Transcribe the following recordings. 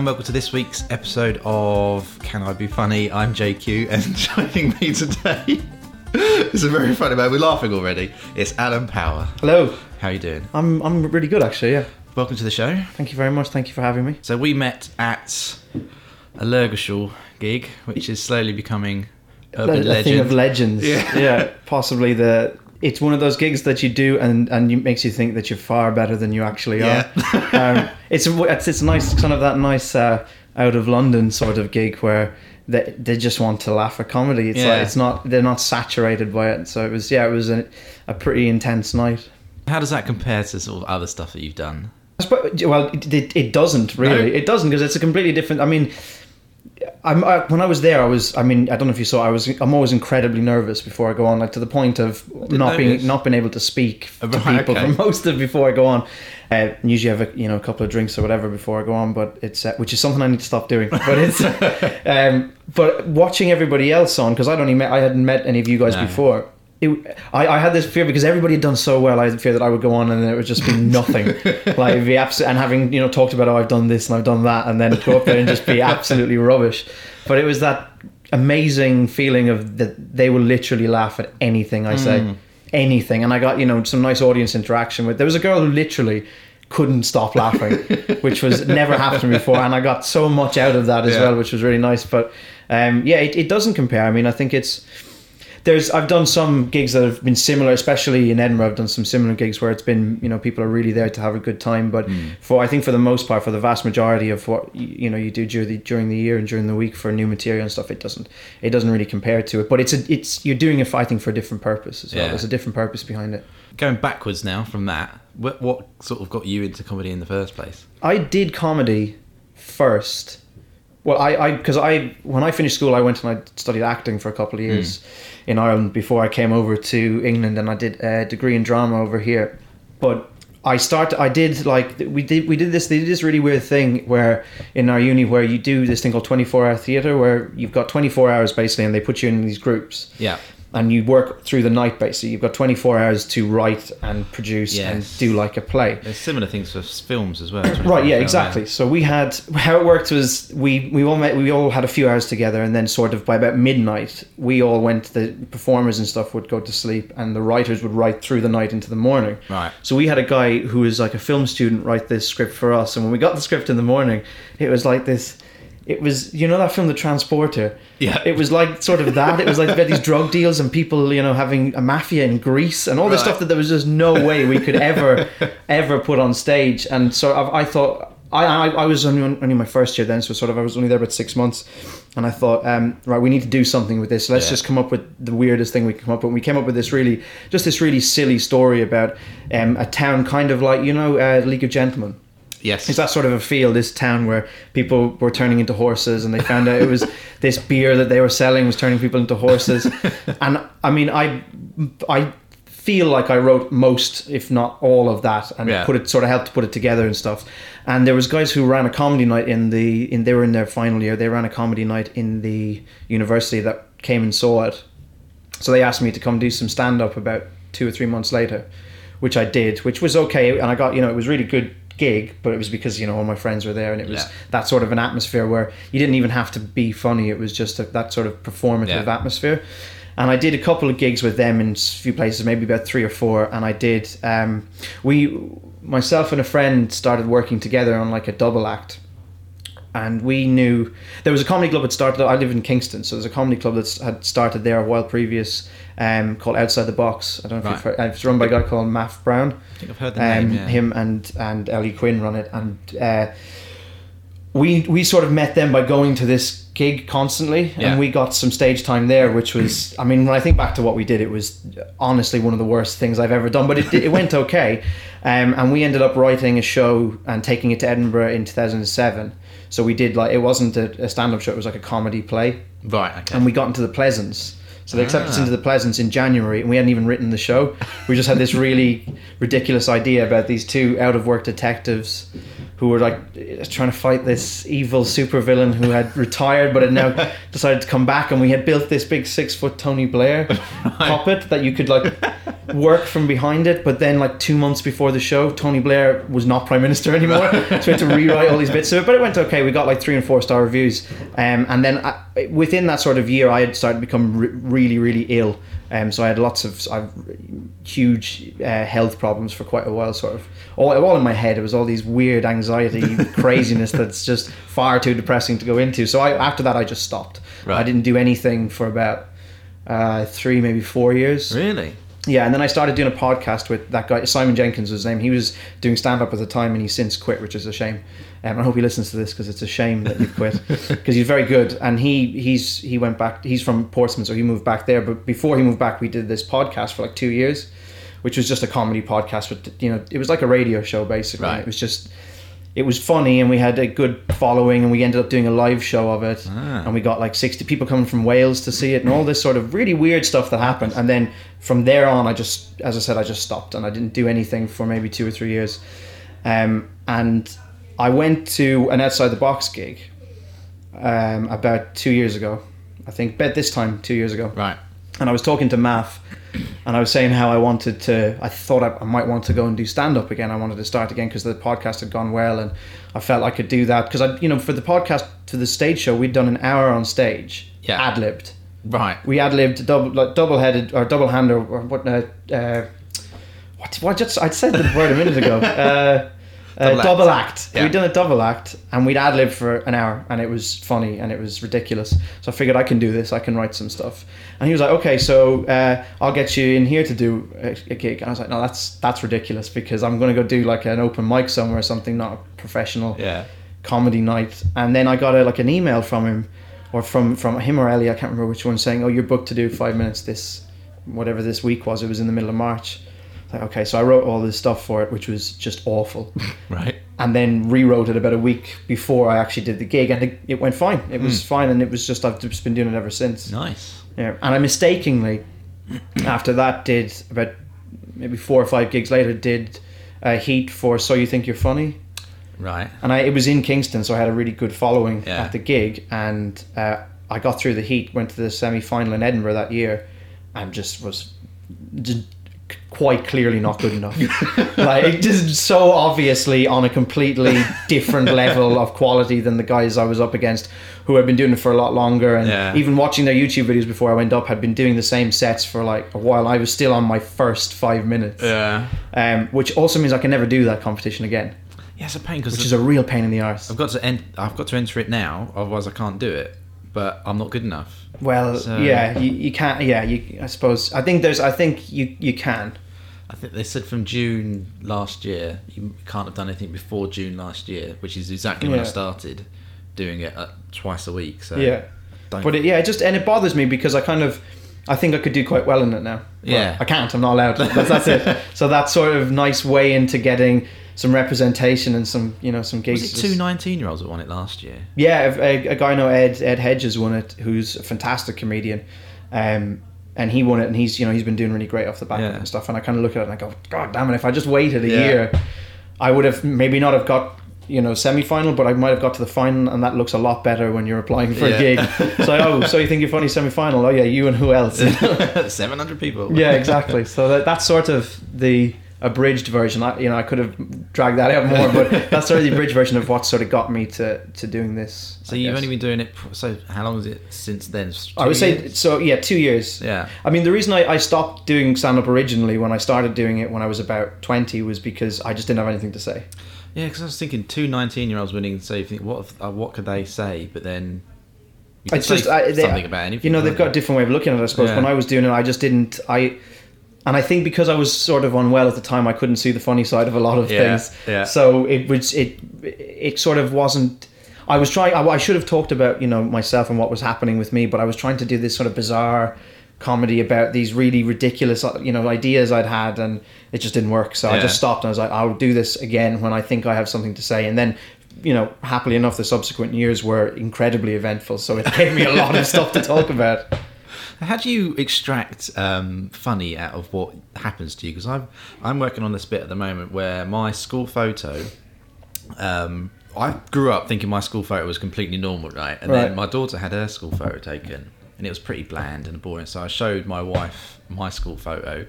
and welcome to this week's episode of Can I Be Funny? I'm JQ, and joining me today is a very funny man. We're laughing already. It's Alan Power. Hello. How are you doing? I'm I'm really good actually. Yeah. Welcome to the show. Thank you very much. Thank you for having me. So we met at a Lurgashall gig, which is slowly becoming urban a, a legend. thing of legends. Yeah. yeah. Possibly the. It's one of those gigs that you do and and it makes you think that you're far better than you actually are. um, it's a- it's it's nice kind of that nice uh, out of London sort of gig where. They, they just want to laugh at comedy. It's Yeah. like it's not they're not saturated by it. So it was yeah it was a, a pretty intense night. How does that compare to sort of other stuff that you've done? Suppose- well, it, it, it doesn't really. No? It doesn't because it's a completely different. I mean, I, when I was there, I was. I mean, I don't know if you saw. I was. I'm always incredibly nervous before I go on, like to the point of not being not being able to speak Oh, to right, people okay. for most of before I go on. Uh, usually, I have a you know a couple of drinks or whatever before I go on, but it's uh, which is something I need to stop doing. But it's. um, but watching everybody else on because I'd only met. I hadn't met any of you guys No. before. It, I, I had this fear because everybody had done so well. I had fear that I would go on and it would just be nothing, like be absolute. And having you know talked about oh I've done this and I've done that, and then go up there and just be absolutely rubbish. But it was that amazing feeling of that they will literally laugh at anything I say, anything. And I got you know some nice audience interaction with. There was a girl who literally couldn't stop laughing, which was never happened before, and I got so much out of that as Yeah. well, which was really nice. But um, yeah, it, it doesn't compare. I mean, I think it's there's I've done some gigs that have been similar, especially in Edinburgh. I've done some similar gigs where it's been you know people are really there to have a good time. But hmm. for I think for the most part, for the vast majority of what you know you do during the during the year and during the week for new material and stuff, it doesn't it doesn't really compare to it. But it's a, it's you're doing it fighting for a different purpose as well. Yeah. There's a different purpose behind it. Going backwards now from that, what, what sort of got you into comedy in the first place? I did comedy first. Well, I, I, because I, when I finished school, I went and I studied acting for a couple of hmm. years in Ireland before I came over to England, and I did a degree in drama over here. But I start. I did like we did, we did this, they did this really weird thing where in our uni where you do this thing called twenty four hour theater, where you've got twenty four hours basically, and they put you in these groups Yeah. And you work through the night basically. You've got 24 hours to write and produce and do like a play. There's similar things for films as well. Right, yeah, exactly. So we had how it worked was we we all met we all had a few hours together and then sort of by about midnight we all went the performers and stuff would go to sleep and the writers would write through the night into the morning. Right. So we had a guy who was like a film student write this script for us and when we got the script in the morning it was like this it was you know that film The Transporter? Yeah. it was like sort of that. It was like about these drug deals and people you know having a mafia in Greece and all this stuff that there was just no way we could ever ever put on stage. And so I, I thought I, I I was only, only my first year then so sort of I was only there about six months. And I thought um, right we need to do something with this. Let's Yeah. just come up with the weirdest thing we can come up with. And we came up with this really just this really silly story about um, a town kind of like you know uh, League of Gentlemen Yes. it's that sort of a feel, this town where people were turning into horses and they found out it was this beer that they were selling was turning people into horses. and I mean, I, I feel like I wrote most, if not all of that and Yeah. put it sort of helped to put it together and stuff. And there was guys who ran a comedy night in the, in, they were in their final year. They ran a comedy night in the university that came and saw it. So they asked me to come do some stand up about two or three months later, which I did, which was okay. And I got, you know, it was really good gig, but it was because, you know, all my friends were there and it was Yeah. that sort of an atmosphere where you didn't even have to be funny. It was just a, that sort of performative Yeah. atmosphere. And I did a couple of gigs with them in a few places, maybe about three or four. And I did, um, we, myself and a friend started working together on like a double act and we knew there was a comedy club that started. I live in Kingston, so there's a comedy club that had started there a while previous, um, called Outside the Box. I don't know if Right. you've heard, it's run by a guy called Matt Brown. I think I've heard the Um, name. Yeah. Him and and Ellie Quinn run it, and uh, we we sort of met them by going to this gig constantly, Yeah. and we got some stage time there, which was, I mean, when I think back to what we did, it was honestly one of the worst things I've ever done, but it it went okay, um, and we ended up writing a show and taking it to Edinburgh in two thousand and seven. So we did like it wasn't a, a stand up show; it was like a comedy play Right. Okay. and we got into the Pleasance. So they accepted us Ah. into the Pleasance in January, and we hadn't even written the show. We just had this really ridiculous idea about these two out of work detectives who were like trying to fight this evil supervillain who had retired but had now decided to come back, and we had built this big six foot Tony Blair puppet that you could like work from behind it. But then, like two months before the show, Tony Blair was not prime minister anymore, so we had to rewrite all these bits of it. But it went okay. We got like three and four star reviews, um, and then I, within that sort of year, I had started to become re- really, really ill. Um, so I had lots of I've, huge uh, health problems for quite a while, sort of all, all in my head. It was all these weird anxiety, craziness that's just far too depressing to go into. So I, after that, I just stopped. Right. I didn't do anything for about uh, three, maybe four years. Really? Yeah, and then I started doing a podcast with that guy Simon Jenkins was his name. He was doing stand up at the time, and he's since quit, which is a shame. Um, I hope he listens to this because it's a shame that you quit because he's very good. And he he's he went back. He's from Portsmouth, so he moved back there. But before he moved back, we did this podcast for like two years, which was just a comedy podcast. But you know, it was like a radio show basically. Right. It was just. It was funny, and we had a good following, and we ended up doing a live show of it, Ah. and we got like sixty people coming from Wales to see it, and all this sort of really weird stuff that happened. And then from there on, I just, as I said, I just stopped, and I didn't do anything for maybe two or three years. Um, and I went to an outside the box gig um, about two years ago, I think, bet this time two years ago Right. And I was talking to Matt, and I was saying how I wanted to. I thought I, I might want to go and do stand up again. I wanted to start again because the podcast had gone well, and I felt I could do that because I, you know, for the podcast to the stage show, we'd done an hour on stage, Yeah. ad libbed. Right. We ad libbed double, like double headed or double hand or, or what? Uh, uh, what? What? Just I said the word a minute ago. Uh, uh, Double act. double act. Yeah. We'd done a double act, and we'd ad lib for an hour, and it was funny and it was ridiculous. So I figured I can do this. I can write some stuff. And he was like, "Okay, so uh, I'll get you in here to do a, a gig." And I was like, "No, that's that's ridiculous because I'm going to go do like an open mic somewhere or something, not a professional Yeah. comedy night." And then I got a, like an email from him, or from from him or Ellie, I can't remember which one, saying, "Oh, you're booked to do five minutes this, whatever this week was. It was in the middle of March." Like, okay, so I wrote all this stuff for it, which was just awful Right. and then rewrote it about a week before I actually did the gig, and it, it went fine. It was fine, and it was just I've just been doing it ever since. Nice. Yeah, and I mistakenly, after that, did about maybe four or five gigs later, did a heat for "So You Think You're Funny," Right. and I it was in Kingston, so I had a really good following Yeah. at the gig, and uh, I got through the heat, went to the semi final in Edinburgh that year, and just was just quite clearly not good enough. like just so obviously on a completely different level of quality than the guys I was up against who had been doing it for a lot longer and Yeah. even watching their YouTube videos before I went up had been doing the same sets for like a while. I was still on my first five minutes. Yeah. Um, which also means I can never do that competition again. Yeah, it's a pain because Which is a real pain in the arse. I've got to en- I've got to enter it now, otherwise I can't do it. But I'm not good enough. Well, So- yeah, you, you can't. Yeah, you. I suppose. I think there's. I think you you can. I think they said from June last year you can't have done anything before June last year, which is exactly when I started doing it uh, twice a week. So Yeah. But it, yeah, it just and it bothers me because I kind of, I think I could do quite well in it now. Yeah. I can't. I'm not allowed. That's, that's it. So that's sort of nice way into getting some representation and some you know some gigs. was it two 19 year olds that won it last year? Yeah, a, a guy I know Ed Ed Hedges won it, who's a fantastic comedian, um, and he won it, and he's you know he's been doing really great off the back Yeah. and stuff. And I kind of look at it and I go, God damn it! If I just waited a Yeah. year, I would have maybe not have got you know semi final, but I might have got to the final, and that looks a lot better when you're applying for Yeah. a gig. So oh, so you think you're funny semi final? Oh yeah, you and who else? 700 people. yeah, exactly. So that, that's sort of the abridged version. I, you know, I could have dragged that out more, but that's sort of the abridged version of what sort of got me to to doing this. So I you've guess. only been doing it. So how long is it since then? I would Two say so. Yeah, two years. Yeah. I mean, the reason I, I stopped doing stand up originally when I started doing it when I was about twenty was because I just didn't have anything to say. Yeah, because I was thinking two 19 year olds winning. So you think what if- uh, what could they say? But then you It's just I, they, something about anything. You know, they've got a different way of looking at it. I suppose Yeah. when I was doing it, I just didn't. I and I think because I was sort of unwell at the time, I couldn't see the funny side of a lot of Yeah, things. yeah. So it was it it sort of wasn't. I was trying. I, I should have talked about you know myself and what was happening with me, but I was trying to do this sort of bizarre comedy about these really ridiculous uh, you know ideas I'd had, and it just didn't work. So I just stopped and I was like, I'll do this again when I think I have something to say, and then. You know, happily enough, the subsequent years were incredibly eventful, so it gave me a lot of stuff to talk about. How do you extract um, funny out of what happens to you? Because I'm I'm working on this bit at the moment where my school photo um, I grew up thinking my school photo was completely normal, right? And Right. then my daughter had her school photo taken, and it was pretty bland and boring. So I showed my wife my school photo,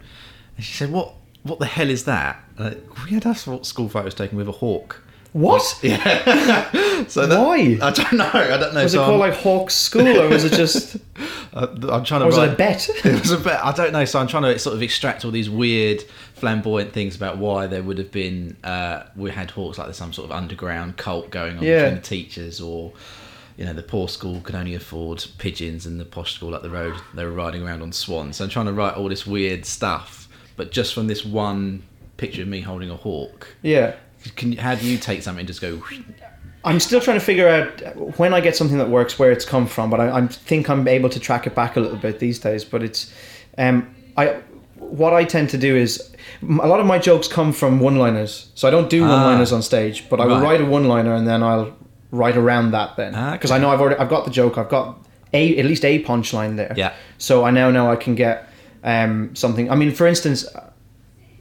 and she said, "What? What the hell is that?" I, we had our school photos taken with a hawk. What? Yeah. so that, Why? I don't know. I don't know. Was it called I'm- like Hawk's School, or was it just? Uh, I'm trying to. Or was it a bet? It was a bet. I don't know. So I'm trying to sort of extract all these weird, flamboyant things about why there would have been. Uh, we had hawks like there's some sort of underground cult going on Yeah. between the teachers, or you know, the poor school could only afford pigeons, and the posh school up the road they were riding around on swans. So I'm trying to write all this weird stuff, but just from this one picture of me holding a hawk. Yeah. Can how do you take something and just go? I'm still trying to figure out when I get something that works where it's come from, but I, I think I'm able to track it back a little bit these days. But it's, um, I what I tend to do is a lot of my jokes come from one-liners, so I don't do Ah. one-liners on stage, but I will Right. write a one-liner and then I'll write around that then Ah, because okay. I know I've already I've got the joke, I've got a at least a punchline there. Yeah. So I now know I can get um, something. I mean, for instance.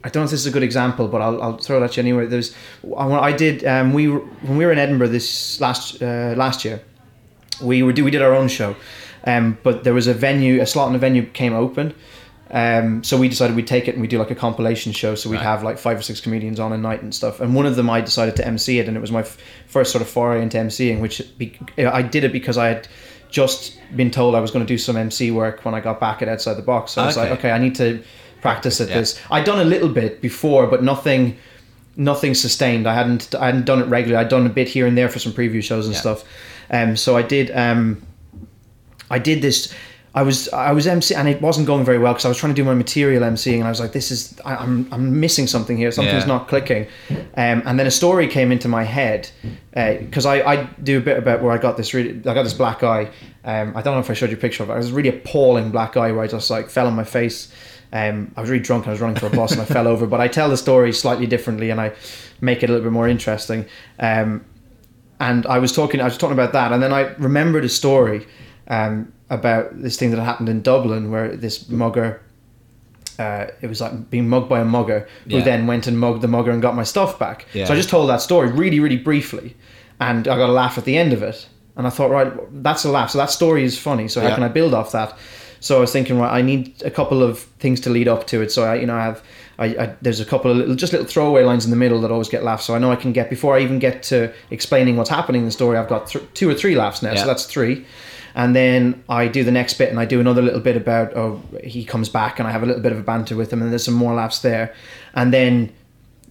I don't know if this is a good example, but I'll, I'll throw it at you anyway. There's, when I did, um, we when we were in Edinburgh this last uh, last year, we were do we did our own show, um, but there was a venue, a slot in a venue came open, um, so we decided we'd take it and we'd do like a compilation show. So we'd Right. have like five or six comedians on a night and stuff. And one of them I decided to MC it, and it was my f- first sort of foray into MCing, which be- I did it because I had just been told I was going to do some MC work when I got back at Outside the Box. So I was like, Okay. okay, I need to practice at yeah. this. I'd done a little bit before, but nothing, nothing sustained. I hadn't, I hadn't done it regularly. I'd done a bit here and there for some preview shows and Yeah. stuff. Um, so I did, um, I did this. I was I was MC and it wasn't going very well because I was trying to do my material MCing and I was like, this is I, I'm I'm missing something here. Something's Yeah. not clicking. Um, and then a story came into my head because I, I do a bit about where I got this really I got this black eye. Um, I don't know if I showed you a picture of it. It was a really appalling black eye where I just like fell on my face. Um, I was really drunk and I was running for a bus and I fell over. But I tell the story slightly differently and I make it a little bit more interesting. Um, and I was talking, I was talking about that, and then I remembered a story um, about this thing that happened in Dublin, where this mugger, uh, it was like being mugged by a mugger, who Yeah. then went and mugged the mugger and got my stuff back. Yeah. So I just told that story really, really briefly, and I got a laugh at the end of it, and I thought, right, that's a laugh. So that story is funny. So how Yeah. can I build off that? So I was thinking, right, I need a couple of things to lead up to it. So I, you know, I have, I, I there's a couple of little, just little throwaway lines in the middle that always get laughs. So I know I can get before I even get to explaining what's happening in the story. I've got th- two or three laughs now, Yeah. so that's three. And then I do the next bit, and I do another little bit about oh he comes back, and I have a little bit of a banter with him, and there's some more laughs there, and then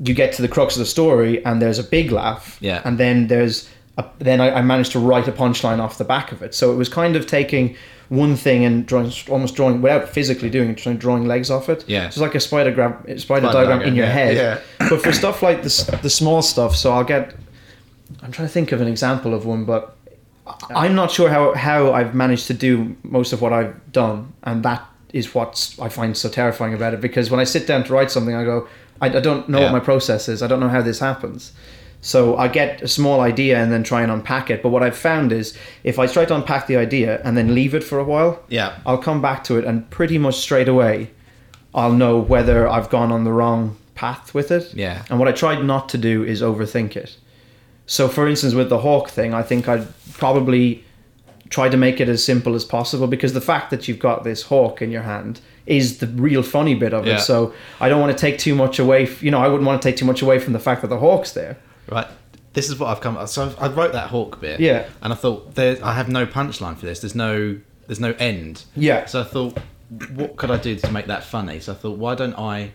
you get to the crux of the story, and there's a big laugh, Yeah. and then there's a, then I, I managed to write a punchline off the back of it. So it was kind of taking one thing and drawing almost drawing without physically doing it, trying drawing legs off it. Yeah. it's like a spider grab, spider, Spider diagram, diagram, in your yeah, head. yeah. But for stuff like this, the small stuff, so I'll get. I'm trying to think of an example of one, but I- I'm not sure how how I've managed to do most of what I've done, and that is what I find so terrifying about it. Because when I sit down to write something, I go, I, I don't know Yeah. what my process is. I don't know how this happens. So I get a small idea and then try and unpack it. But what I've found is if I try to unpack the idea and then leave it for a while, Yeah. I'll come back to it and pretty much straight away I'll know whether I've gone on the wrong path with it. Yeah. And what I tried not to do is overthink it. So for instance with the hawk thing, I think I'd probably try to make it as simple as possible because the fact that you've got this hawk in your hand is the real funny bit of Yeah. it. So I don't want to take too much away, f- you know, I wouldn't want to take too much away from the fact that the hawk's there. Right. This is what I've come. So I wrote that hawk bit. Yeah. And I thought there, I have no punchline for this. There's no, there's no end. Yeah. So I thought, what could I do to make that funny? So I thought, why don't I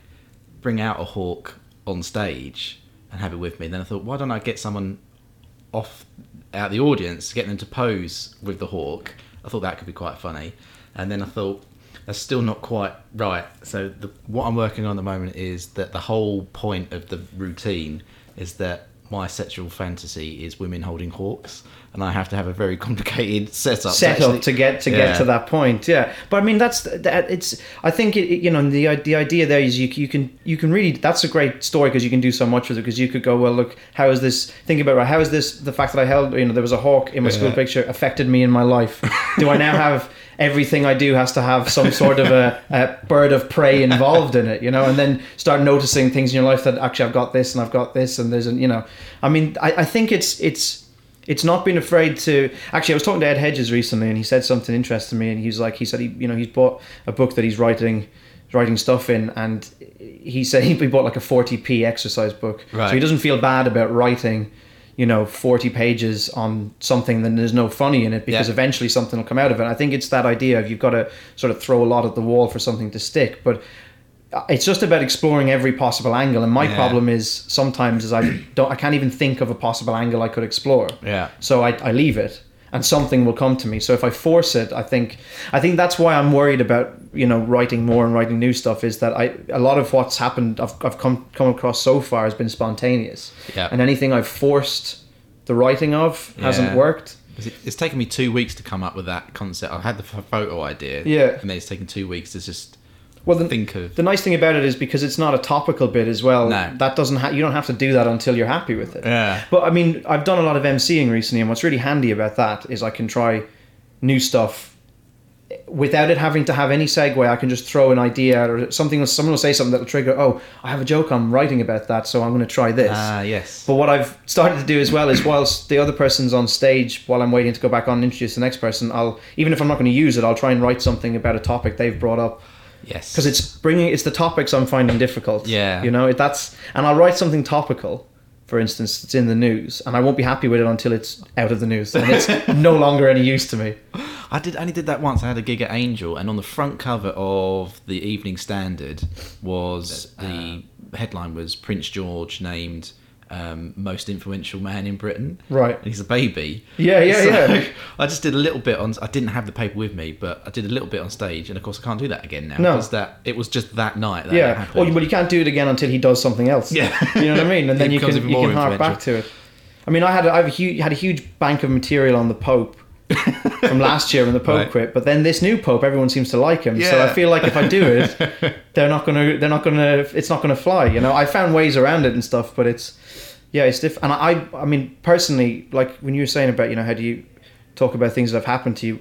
bring out a hawk on stage and have it with me? Then I thought, why don't I get someone off out the audience, get them to pose with the hawk? I thought that could be quite funny. And then I thought, that's still not quite right. So the, what I'm working on at the moment is that the whole point of the routine is that my sexual fantasy is women holding hawks, and I have to have a very complicated setup. set actually- up to get to Yeah. get to that point. Yeah, but I mean that's that. It's I think it, you know the the idea there is you you can you can really that's a great story because you can do so much with it because you could go well look how is this think about it, how is this the fact that I held you know there was a hawk in my school picture affected me in my life. do I now have everything I do has to have some sort of a, a bird of prey involved in it, you know, and then start noticing things in your life that actually I've got this and I've got this and there's, an, you know, I mean, I, I think it's it's it's not being afraid to. Actually, I was talking to Ed Hedges recently, and he said something interesting to me, and he's like, he said he, you know, he's bought a book that he's writing writing stuff in and he said he bought like a 40p exercise book Right. so he doesn't feel bad about writing you know 40 pages on something then there's no funny in it because Yeah. eventually something will come out of it i think it's that idea of you've got to sort of throw a lot at the wall for something to stick but uh, it's just about exploring every possible angle and my Yeah. problem is sometimes is i don't i can't even think of a possible angle i could explore Yeah. so I, I leave it and something will come to me so if i force it i think i think that's why i'm worried about you know writing more and writing new stuff is that i a lot of what's happened i've, I've come come across so far has been spontaneous Yeah. and anything i've forced the writing of hasn't Yeah. worked It's taken me two weeks to come up with that concept. I've had the photo idea, Yeah. and then it's taken two weeks to just well the, think of. the nice thing about it is because it's not a topical bit as well No. that doesn't ha- you don't have to do that until you're happy with it Yeah, But I mean, I've done a lot of MCing recently, and what's really handy about that is I can try new stuff without it having to have any segue. I can just throw an idea out or something. Someone will say something that'll trigger. Oh, I have a joke. I'm writing about that, so I'm going to try this. ah, yes, but what I've started to do as well is whilst the other person's on stage, while I'm waiting to go back on and introduce the next person, I'll even if I'm not going to use it, I'll try and write something about a topic they've brought up yes, because it's bringing it's the topics I'm finding difficult. Yeah. you know that's and I'll write something topical. For instance, it's in the news, and I won't be happy with it until it's out of the news, and it's no longer any use to me. I did I only did that once. I had a gig at Angel, and on the front cover of the Evening Standard was the uh, headline was Prince George named um, most influential man in Britain. Right. And he's a baby. Yeah, yeah, So, yeah. I just did a little bit on. I didn't have the paper with me, but I did a little bit on stage, and of course I can't do that again now No. because that it was just that night. That Yeah. Well, you- but you can't do it again until he does something else. Yeah. You know what I mean? And then you can you can hark back to it. I mean, I had a, I have a huge, had a huge bank of material on the Pope from last year when the Pope Right. quit, but then this new Pope, everyone seems to like him. So I feel like if I do it, they're not gonna, they're not gonna, it's not gonna fly. You know, I found ways around it and stuff, but it's, yeah, it's different. And I, I mean, personally, like when you were saying about, you know, how do you talk about things that have happened to you?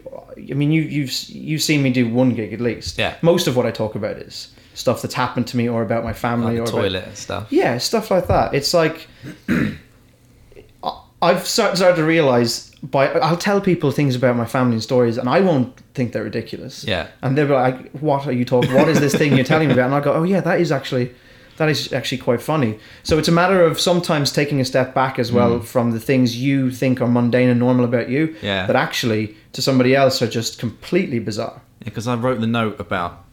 I mean, you, you've, you've seen me do one gig at least. Yeah. Most of what I talk about is stuff that's happened to me or about my family like the or about- toilet and stuff. yeah, stuff like that. It's like I've start- started to realize by I'll tell people things about my family and stories, and I won't think they're ridiculous. Yeah. and they'll be like, "What are you talking? What is this thing you're telling me about?" And I go, "Oh yeah, that is actually." That is actually quite funny. So it's a matter of sometimes taking a step back as well from the things you think are mundane and normal about you, Mm. Yeah. that actually to somebody else are just completely bizarre. because I wrote the note about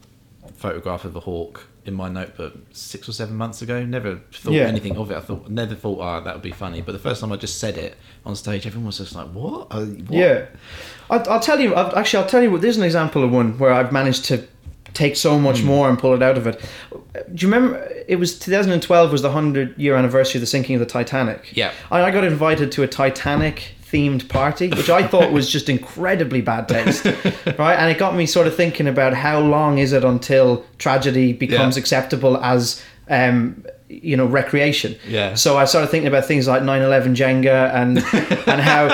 photograph of a hawk in my notebook six or seven months ago. Never thought Yeah. anything of it. I thought never thought, oh, that would be funny. But the first time I just said it on stage, everyone was just like, "What? Uh, what? Yeah, I'll, I'll tell you. I'll, actually, I'll tell you. what There's an example of one where I've managed to take so much Hmm. more and pull it out of it. Do you remember? It was 2012 was the hundred year anniversary of the sinking of the Titanic. Yeah. I, I got invited to a Titanic themed party, which I thought was just incredibly bad taste, right? And it got me sort of thinking about how long is it until tragedy becomes Yeah. acceptable as, um, you know, recreation. Yeah. So I started thinking about things like 9/11 Jenga and and how,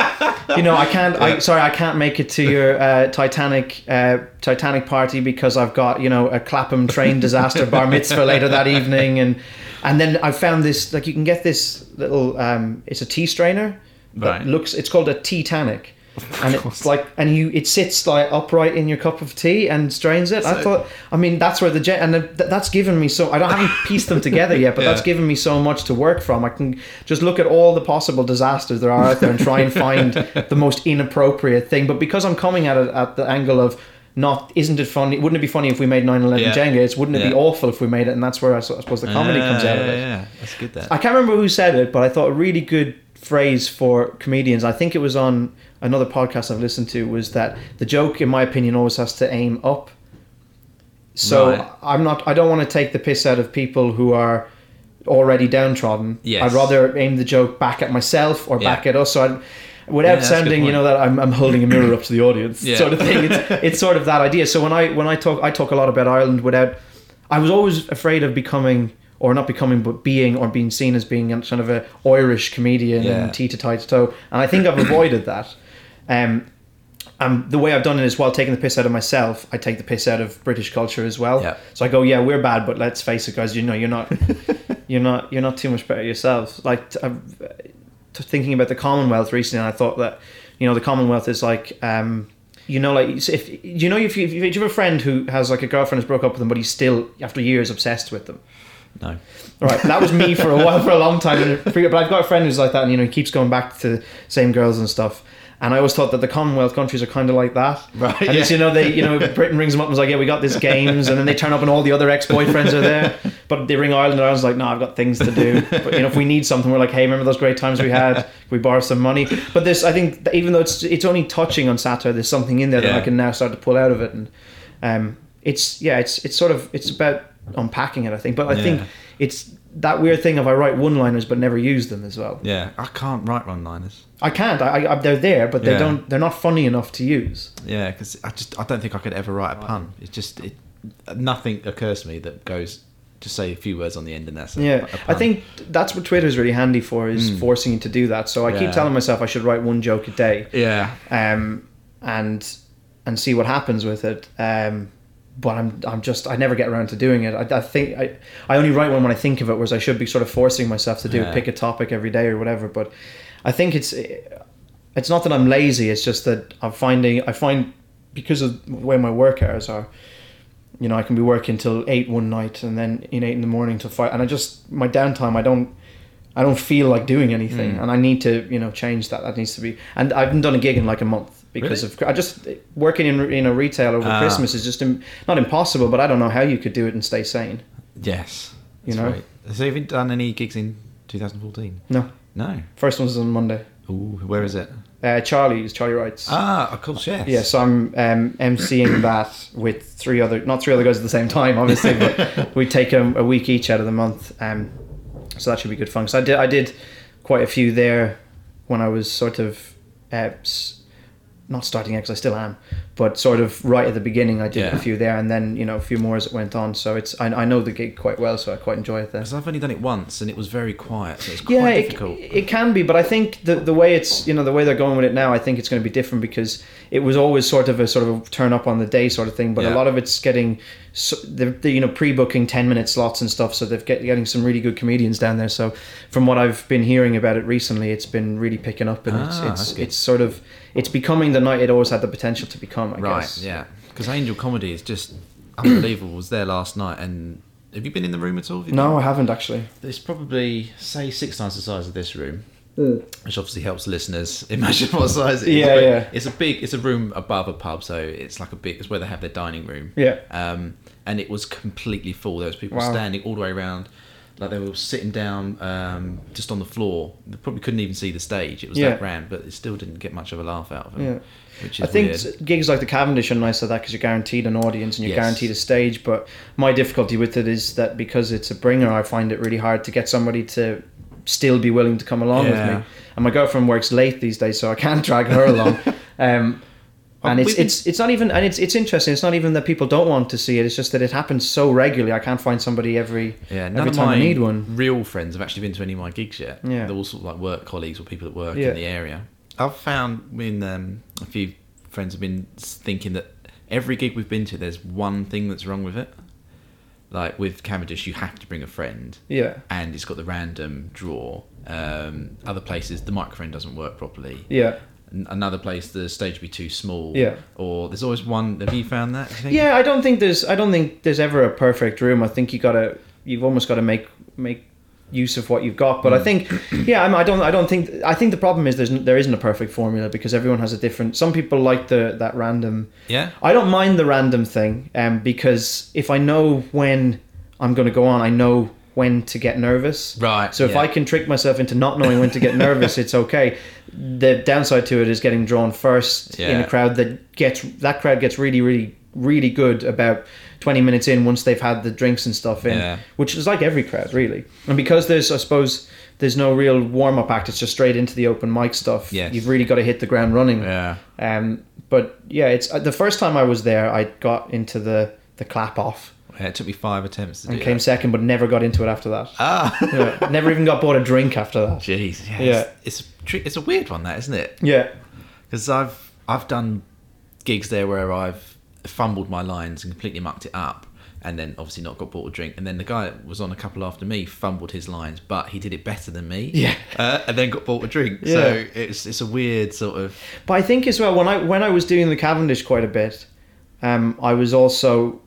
you know, I can't. I sorry, I can't make it to your uh, Titanic uh, Titanic party because I've got you know a Clapham train disaster bar mitzvah later that evening, and and then I found this like you can get this little um, it's a tea strainer that Right. looks it's called a Titanic. And it's like, and you, it sits like upright in your cup of tea and strains it. I thought, I mean, that's where the jet, and th- that's given me so. I don't haven't pieced them together yet, but Yeah. that's given me so much to work from. I can just look at all the possible disasters there are out there and try and find the most inappropriate thing. But because I'm coming at it at the angle of not, isn't it funny? Wouldn't it be funny if we made 9/11 Yeah. Jenga? It's wouldn't it be awful if we made it? And that's where I suppose the comedy comes out of it. Yeah, that's good. That. I can't remember who said it, but I thought a really good phrase for comedians. I think it was on another podcast I've listened to. Was that the joke, in my opinion, always has to aim up. So Right. I'm not. I don't want to take the piss out of people who are already downtrodden. Yes. I'd rather aim the joke back at myself or Yeah. back at us. So I'd, Yeah, without good sounding, you know, that I'm, I'm holding a mirror up to the audience, Yeah. sort of thing. It's, it's sort of that idea. So when I when I talk, I talk a lot about Ireland without. I was always afraid of becoming, or not becoming, but being, or being seen as being kind of a Irish comedian Yeah. and to tie to toe. And I think I've avoided that. Um, um, the way I've done it is while taking the piss out of myself, I take the piss out of British culture as well. Yeah. So I go, yeah, we're bad, but let's face it, guys. You know, you're not, you're not, you're not too much better yourselves. Like I'm, uh, thinking about the Commonwealth recently, and I thought that, you know, the Commonwealth is like, um, you know, like if you know if you, if you have a friend who has like a girlfriend who's broke up with them, but he's still after years obsessed with them. No. Right, that was me for a while, for a long time. And But I've got a friend who's like that, and you know, he keeps going back to the same girls and stuff. And I always thought that the Commonwealth countries are kind of like that. Right, And it's, yeah. you know, they, you know, Britain rings them up and is like, yeah, we got this games, and then they turn up and all the other ex-boyfriends are there. But they ring Ireland, and Ireland's like, no, I've got things to do. But you know, if we need something, we're like, hey, remember those great times we had? Can we borrow some money? But this, I think, even though it's it's only touching on satire, there's something in there that I can now start to pull out of it, and um, it's yeah, it's it's sort of it's about unpacking it, I think. But I think it's that weird thing of I write one-liners but never use them as well. Yeah, I can't write one-liners. I can't. I, I they're there, but they Yeah. don't. They're not funny enough to use. Yeah, because I just I don't think I could ever write a pun. It's just it, nothing occurs to me that goes just say a few words on the end and that's a, Yeah, a I think that's what Twitter's really handy for is Mm. forcing you to do that. So I keep telling myself I should write one joke a day, Yeah, um, and and see what happens with it. Um, but I'm I'm just I never get around to doing it. I, I think I I only write one when I think of it, whereas I should be sort of forcing myself to do Yeah. pick a topic every day or whatever. But I think it's it's not that I'm lazy. It's just that I'm finding I find because of the way my work hours are. You know, I can be working till eight one night, and then in eight in the morning till five. And I just my downtime, I don't, I don't feel like doing anything, Mm. and I need to, you know, change that. That needs to be. And I haven't done a gig in like a month because Really? of I just working in in a retail over Ah. Christmas is just im, not impossible, but I don't know how you could do it and stay sane. yes. You know? right. So have you done any gigs in 2014? No, No. first one's on Monday. Ooh, where is it? Uh, Charlie's Charlie Wright's. Ah, of course, yes. Yeah, so I'm um, emceeing that with three other, not three other guys at the same time, obviously, but we take a, a week each out of the month. Um, so that should be good fun. So I did, I did quite a few there when I was sort of, uh, not starting out 'cause I still am, but sort of right at the beginning. I did Yeah. a few there, and then you know a few more as it went on. So it's I, I know the gig quite well, so I quite enjoy it there. Because I've only done it once and it was very quiet, so it's quite Yeah, it, difficult. it can be, but I think the the way it's you know the way they're going with it now, I think it's going to be different because it was always sort of a sort of a turn up on the day sort of thing, but a lot of it's getting so they're, they're you know pre-booking ten minute slots and stuff, so they've get getting some really good comedians down there. So from what I've been hearing about it recently, it's been really picking up, and Ah, it's it's it's sort of it's becoming the night it always had the potential to become. I right, guess. yeah. Because Angel Comedy is just unbelievable. was there last night and have you been in the room at all? No, been? I haven't actually. It's probably, say, six times the size of this room. Which obviously helps listeners imagine what size it is. Yeah, But yeah. It's a big, it's a room above a pub, so it's like a big. It's where they have their dining room. Yeah. Um, and it was completely full. There was people Wow. standing all the way around, like they were sitting down um, just on the floor. They probably couldn't even see the stage. It was Yeah. that grand, but it still didn't get much of a laugh out of them. Yeah. Which is I think weird. gigs like the Cavendish are nice at that because you're guaranteed an audience and you're Yes. guaranteed a stage. But my difficulty with it is that because it's a bringer, I find it really hard to get somebody to still be willing to come along Yeah. with me. And my girlfriend works late these days, so I can't drag her along. Um, Oh, and it's it's it's not even and it's it's interesting. It's not even that people don't want to see it. It's just that it happens so regularly. I can't find somebody every Yeah, every time I need one. real friends have actually been to any of my gigs yet. Yeah. They're all sort of like work colleagues or people that work Yeah. in the area. I've found when um, a few friends have been thinking that every gig we've been to, there's one thing that's wrong with it. Like with Cavendish, you have to bring a friend, Yeah, and it's got the random draw. Um, other places, the microphone doesn't work properly. yeah. N- Another place, the stage would be too small. Yeah. Or there's always one. Have you found that? do you think? Yeah, I don't think there's I don't think there's ever a perfect room. I think you gotta you've almost got to make make use of what you've got. But I think yeah, I'm, I don't I don't think I think the problem is there's there isn't a perfect formula because everyone has a different. Some people like the that random. Yeah. I don't mind the random thing, um, because if I know when I'm going to go on, I know when to get nervous. Right, So if yeah. I can trick myself into not knowing when to get nervous, it's okay. The downside to it is getting drawn first in a crowd that gets that crowd gets really really really good about 20 minutes in once they've had the drinks and stuff in Yeah. which is like every crowd really and because there's i suppose there's no real warm-up act it's just straight into the open mic stuff Yes. you've really got to hit the ground running Yeah. um, but yeah, it's uh, the first time I was there. I got into the the clap off Yeah, It took me five attempts to and do came that. second, but never got into it after that. Ah. Yeah, never even got bought a drink after that. Jeez, yeah, Yeah. It's, it's a it's a weird one, that isn't it? Yeah, Because I've I've done gigs there where I've fumbled my lines and completely mucked it up, and then obviously not got bought a drink. And then the guy that was on a couple after me fumbled his lines, but he did it better than me. Yeah. uh, and then got bought a drink. Yeah. So it's it's a weird sort of But I think as well when I when I was doing the Cavendish quite a bit, um, I was also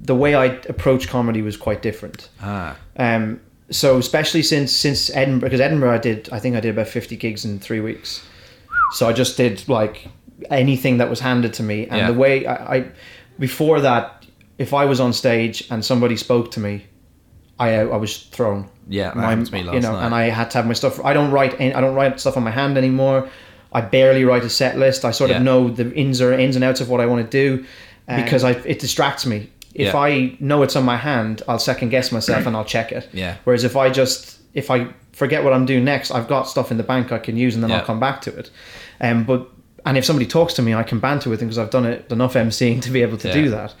the way I approached comedy was quite different. ah Um, so especially since since Edinburgh, because Edinburgh, I did I think I did about fifty gigs in three weeks. So I just did like anything that was handed to me, and Yeah. the way I, I before that, if I was on stage and somebody spoke to me, I I was thrown. yeah, that My- happened to me last you know, night. and I had to have my stuff. I don't write. I don't write stuff on my hand anymore. I barely write a set list. I sort Yeah. of know the ins or ins and outs of what I want to do because I it distracts me. If Yeah. I know it's on my hand, I'll second guess myself and I'll check it. Yeah. Whereas if I just if I forget what I'm doing next, I've got stuff in the bank I can use and then. I'll come back to it. Um, but and if somebody talks to me, I can banter with them because I've done it enough emceeing to be able to Yeah. do that.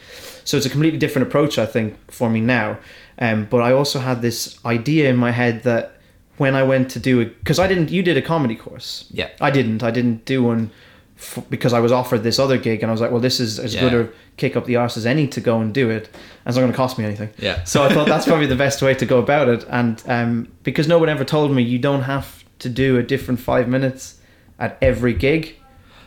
So it's a completely different approach, I think, for me now. Um, but I also had this idea in my head that when I went to do it, because I didn't, you did a comedy course. Yeah. I didn't. I didn't do one f- because I was offered this other gig, and I was like, well, this is as good a kick up the arse as any to go and do it. And it's not going to cost me anything. Yeah. So I thought that's probably the best way to go about it. And um, because no one ever told me you don't have to do a different five minutes at every gig,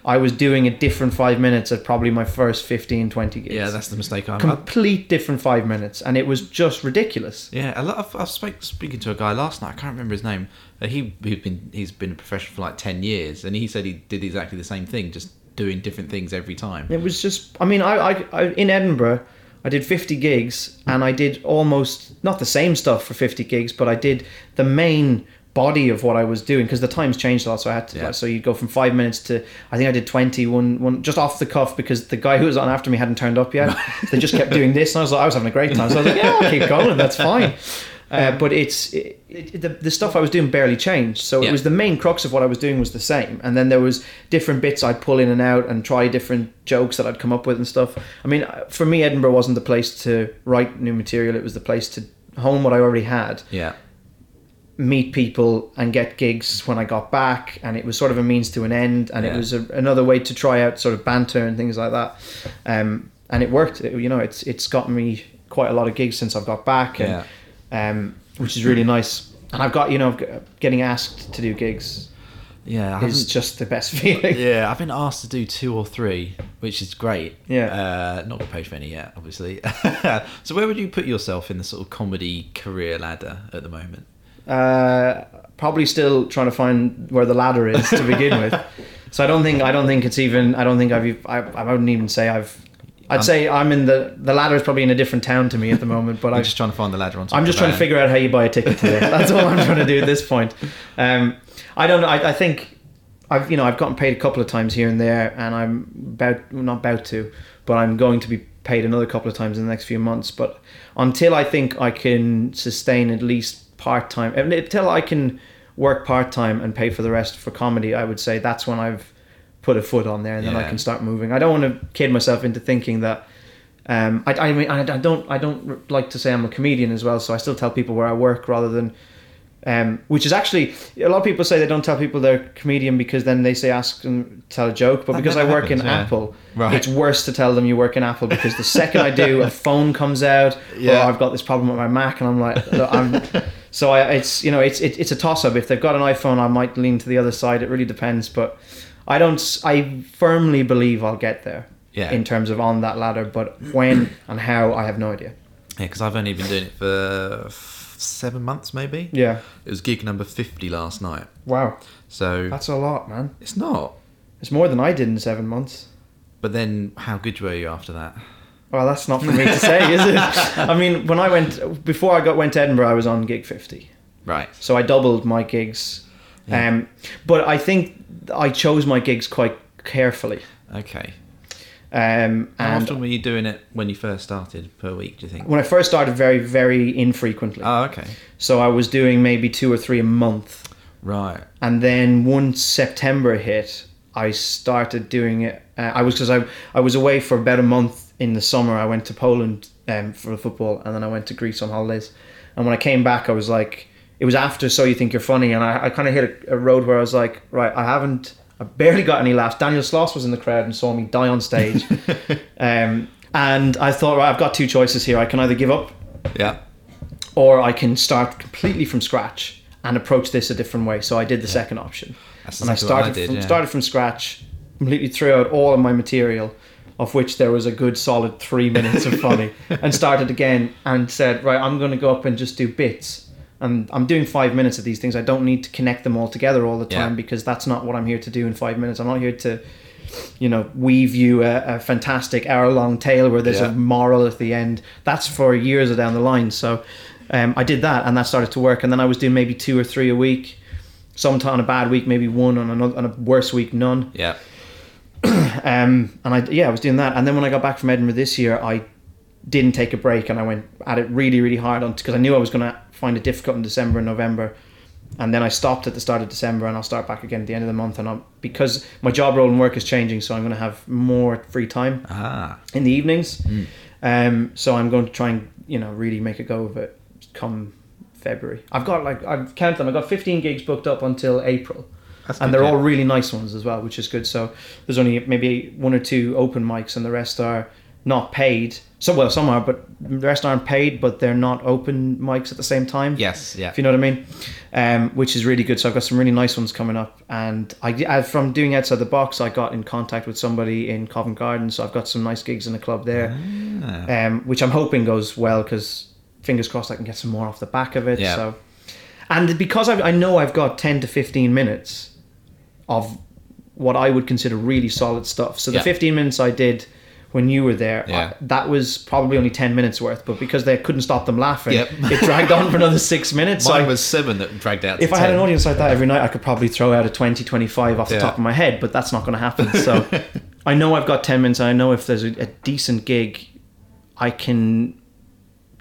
I was doing a different five minutes at probably my first 15, 20 gigs. yeah, that's the mistake I made. complete different five minutes, and it was just ridiculous. Yeah, a lot. Of, I was speak, speaking to a guy last night. I can't remember his name. Uh, he he'd been he's been a professional for like ten years, and he said he did exactly the same thing, just doing different things every time. It was just, I mean, I, I, I in Edinburgh, I did 50 gigs, and I did almost not the same stuff for 50 gigs, but I did the main body of what I was doing because the times changed a lot. So I had to, Yeah. so you'd go from five minutes to, I think I did 20, one, one just off the cuff because the guy who was on after me hadn't turned up yet. they just kept doing this, and I was like, I was having a great time. So I was like, yeah, I'll keep going, that's fine. Uh, but it's it, it, the, the stuff I was doing barely changed, so Yeah. it was the main crux of what I was doing was the same, and then there was different bits I'd pull in and out and try different jokes that I'd come up with and stuff. I mean, for me, Edinburgh wasn't the place to write new material; it was the place to hone what I already had, Yeah, meet people, and get gigs when I got back, and it was sort of a means to an end, and it was a, another way to try out sort of banter and things like that, um, and it worked. It- you know, it's it's gotten me quite a lot of gigs since I've got back, and yeah, um, which is really nice. And I've got you know getting asked to do gigs yeah. I is just the best feeling. yeah, I've been asked to do two or three, which is great. Yeah. uh, not got paid for any yet, obviously. so where would you put yourself in the sort of comedy career ladder at the moment? Uh, probably still trying to find where the ladder is to begin with. So I don't think I don't think it's even I don't think I've I, I wouldn't even say I've. I'd say I'm in the the ladder is probably in a different town to me at the moment, but I'm just trying to find the ladder on. I'm just trying to figure out how you buy a ticket today. That's all I'm trying to do at this point. Um, I don't know. I, I think I've you know I've gotten paid a couple of times here and there, and I'm about not about to, but I'm going to be paid another couple of times in the next few months. But until I think I can sustain at least part time, until I can work part time and pay for the rest for comedy, I would say that's when I've put a foot on there, and then I can start moving. I don't want to kid myself into thinking that. Um, I, I mean, I, I don't, I don't like to say I'm a comedian as well, so I still tell people where I work rather than, um, which is actually a lot of people say they don't tell people they're a comedian because then they say ask them tell a joke, but That because I work in yeah. Apple, Right. it's worse to tell them you work in Apple because the second I do, a phone comes out, Yeah. or I've got this problem with my Mac, and I'm like, I'm. So I, it's you know it's it, it's a toss up. If they've got an iPhone, I might lean to the other side. It really depends, but I don't. I firmly believe I'll get there Yeah. in terms of on that ladder, but when and how, I have no idea. Yeah, because I've only been doing it for seven months, maybe. Yeah. It was gig number fifty last night, Wow. so That's a lot, man. it's not. It's more than I did in seven months. But then, how good were you after that? Well, that's not for me to say, is it? I mean, when I went before I got went to Edinburgh, I was on gig fifty, Right. so I doubled my gigs. Yeah. Um, but I think I chose my gigs quite carefully. Okay. Um, How often were you doing it when you first started per week? Do you think? when I first started, very very infrequently. Oh, okay. so I was doing maybe two or three a month. Right. and then once September hit, I started doing it. Uh, I was because I I was away for about a month in the summer. I went to Poland um, for football, and then I went to Greece on holidays. And when I came back, I was like, it was after So You Think You're Funny, and I, I kind of hit a, a road where I was like, right, I haven't I barely got any laughs. Daniel Sloss was in the crowd and saw me die on stage. um, and I thought, right, I've got two choices here. I can either give up Yeah. or I can start completely from scratch and approach this a different way. So I did the second option. That's and I started did, from, yeah. started from scratch, completely threw out all of my material, of which there was a good solid three minutes of funny, and started again and said, right, I'm going to go up and just do bits. And I'm doing five minutes of these things. I don't need to connect them all together all the Yeah. time because that's not what I'm here to do in five minutes. I'm not here to, you know, weave you a, a fantastic hour long tale where there's Yeah. a moral at the end. That's for years down the line. So um, I did that and that started to work. And then I was doing maybe two or three a week. Sometimes on a bad week, maybe one. On, another, on a worse week, none. Yeah. Um, and I yeah, I was doing that. And then when I got back from Edinburgh this year, I didn't take a break and I went at it really, really hard on because I knew I was going to find it difficult in December and November. And then I stopped at the start of December and I'll start back again at the end of the month. And I'm, because my job role and work is changing, so I'm going to have more free time Ah. in the evenings. Um, so I'm going to try and you know really make a go of it come February. I've got like I've counted them. I've got 15 gigs booked up until April That's and good, they're yeah. all really nice ones as well, which is good. So there's only maybe one or two open mics, and the rest are not paid. So well, some are, but the rest aren't paid, but they're not open mics at the same time. Yes. Yeah. If you know what I mean, um, which is really good. So I've got some really nice ones coming up, and I, I from doing outside the box, I got in contact with somebody in Covent Garden, so I've got some nice gigs in the club there, Ah. um, which I'm hoping goes well because fingers crossed I can get some more off the back of it. Yeah. So, and because I've, I know I've got ten to fifteen minutes of what I would consider really solid stuff. So the Yeah. 15 minutes I did when you were there, Yeah. I- that was probably only 10 minutes worth, but because they couldn't stop them laughing, Yep. it dragged on for another six minutes. So Mine I- was seven that dragged out. if I had an audience like that every night, I could probably throw out a 20, 25 off the Yeah. top of my head, but that's not going to happen. So I know I've got 10 minutes. And I know if there's a, a decent gig, I can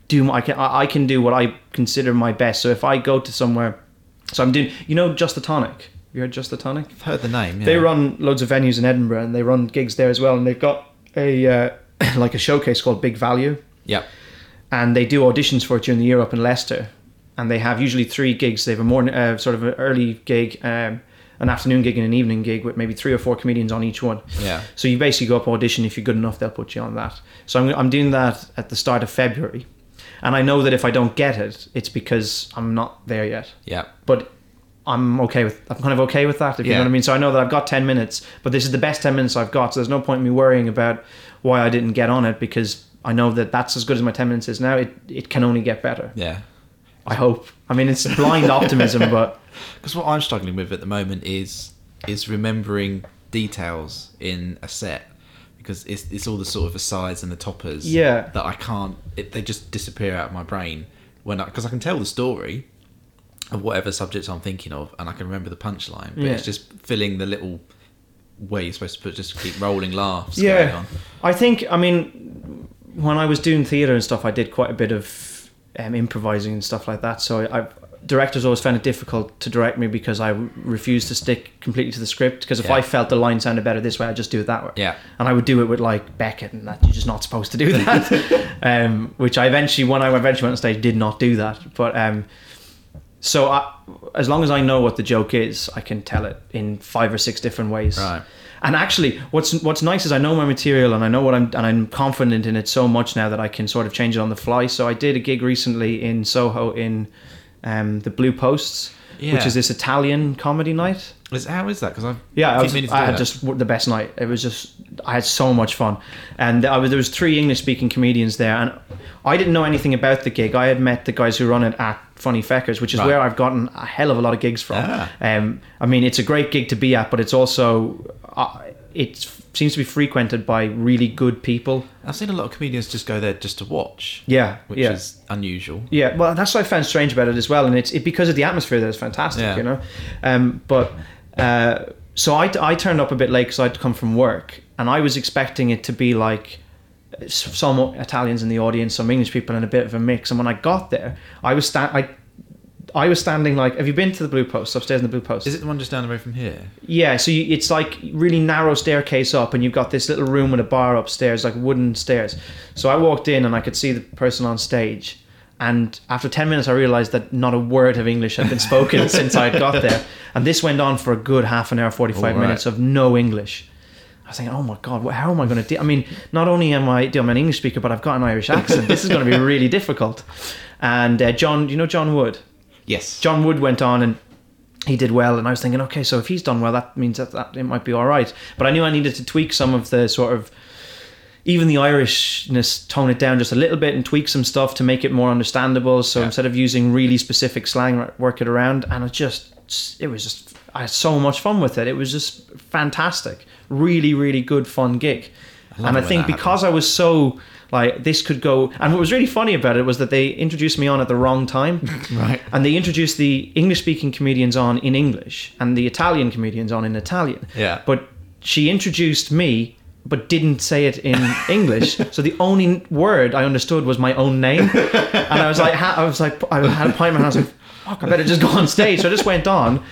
do my, I can, I I can do what I consider my best. So if I go to somewhere, so I'm doing, you know, Just the Tonic. You heard Just the Tonic? I've heard the name. Yeah. They run loads of venues in Edinburgh and they run gigs there as well. And they've got a uh, like a showcase called Big Value, Yep. and they do auditions for it during the year up in Leicester. And they have usually three gigs. They have a morning, uh, sort of an early gig, um, an afternoon gig, and an evening gig with maybe three or four comedians on each one. Yeah. So you basically go up audition. If you're good enough, they'll put you on that. So I'm, I'm doing that at the start of February, and I know that if I don't get it, it's because I'm not there yet Yeah. but I'm okay with I'm kind of okay with that if you know what I mean. So I know that I've got ten minutes, but this is the best ten minutes I've got. So there's no point in me worrying about why I didn't get on it because I know that that's as good as my ten minutes is now. It it can only get better. Yeah. I hope. I mean, it's blind optimism, but Because what I'm struggling with at the moment is is remembering details in a set because it's it's all the sort of asides and the toppers Yeah. that I can't it, they just disappear out of my brain when because I, can tell the story of whatever subject I'm thinking of and I can remember the punchline but Yeah. it's just filling the little way you're supposed to put just to keep rolling laughs going yeah, on. I think. I mean, when I was doing theater and stuff, I did quite a bit of um, improvising and stuff like that. So I, I directors always found it difficult to direct me because I refused to stick completely to the script. Because if Yeah. I felt the line sounded better this way, I'd just do it that way. Yeah. and I would do it with like Beckett, and that you're just not supposed to do that. um, which I eventually, when I eventually went on stage, did not do that. But um, so I, as long as I know what the joke is, I can tell it in five or six different ways. Right. And actually, what's what's nice is I know my material and I know what I'm and I'm confident in it so much now that I can sort of change it on the fly. So I did a gig recently in Soho in um, the Blue Posts, which is this Italian comedy night. Is, how is that? Because I've Yeah, I, was, I had that. just the best night. It was just I had so much fun, and I was, there was three English speaking comedians there, and I didn't know anything about the gig. I had met the guys who run it at Funny Feckers, which is Right. where I've gotten a hell of a lot of gigs from. Ah. Um, I mean, it's a great gig to be at, but it's also uh, it seems to be frequented by really good people. I've seen a lot of comedians just go there just to watch. Yeah, which yeah. is unusual. Yeah, well, that's what I found strange about it as well, and it's it, because of the atmosphere that is fantastic, Yeah. you know. Um, but uh, so I, I turned up a bit late because I'd come from work, and I was expecting it to be like some Italians in the audience, some English people, and a bit of a mix. And when I got there, I was sta- I, I was standing like. Have you been to the Blue Post upstairs in the Blue Post? Is it the one just down the road from here? Yeah, so you, it's like really narrow staircase up, and you've got this little room with a bar upstairs, like wooden stairs. So I walked in and I could see the person on stage, and after ten minutes, I realized that not a word of English had been spoken since I got there. And this went on for a good half an hour, 45 All right. minutes of no English. I was thinking, oh my God, how am I going to do? I mean, not only am I, I'm an English speaker, but I've got an Irish accent. This is going to be really difficult. And uh, John, you know John Wood? Yes. John Wood went on and he did well, and I was thinking, okay, so if he's done well, that means that, that it might be all right. But I knew I needed to tweak some of the sort of even the Irishness, tone it down just a little bit and tweak some stuff to make it more understandable. So Yeah. instead of using really specific slang, work it around, and it just it was just I had so much fun with it. It was just fantastic, really, really good fun gig. love and I think because I was so like this could go, and what was really funny about it was that they introduced me on at the wrong time. Right. And they introduced the English speaking comedians on in English and the Italian comedians on in Italian. Yeah. But she introduced me, but didn't say it in English. so the only word I understood was my own name. And I was like, ha- I was like, I had a pint in my hand. I was like, fuck, I better just go on stage. So I just went on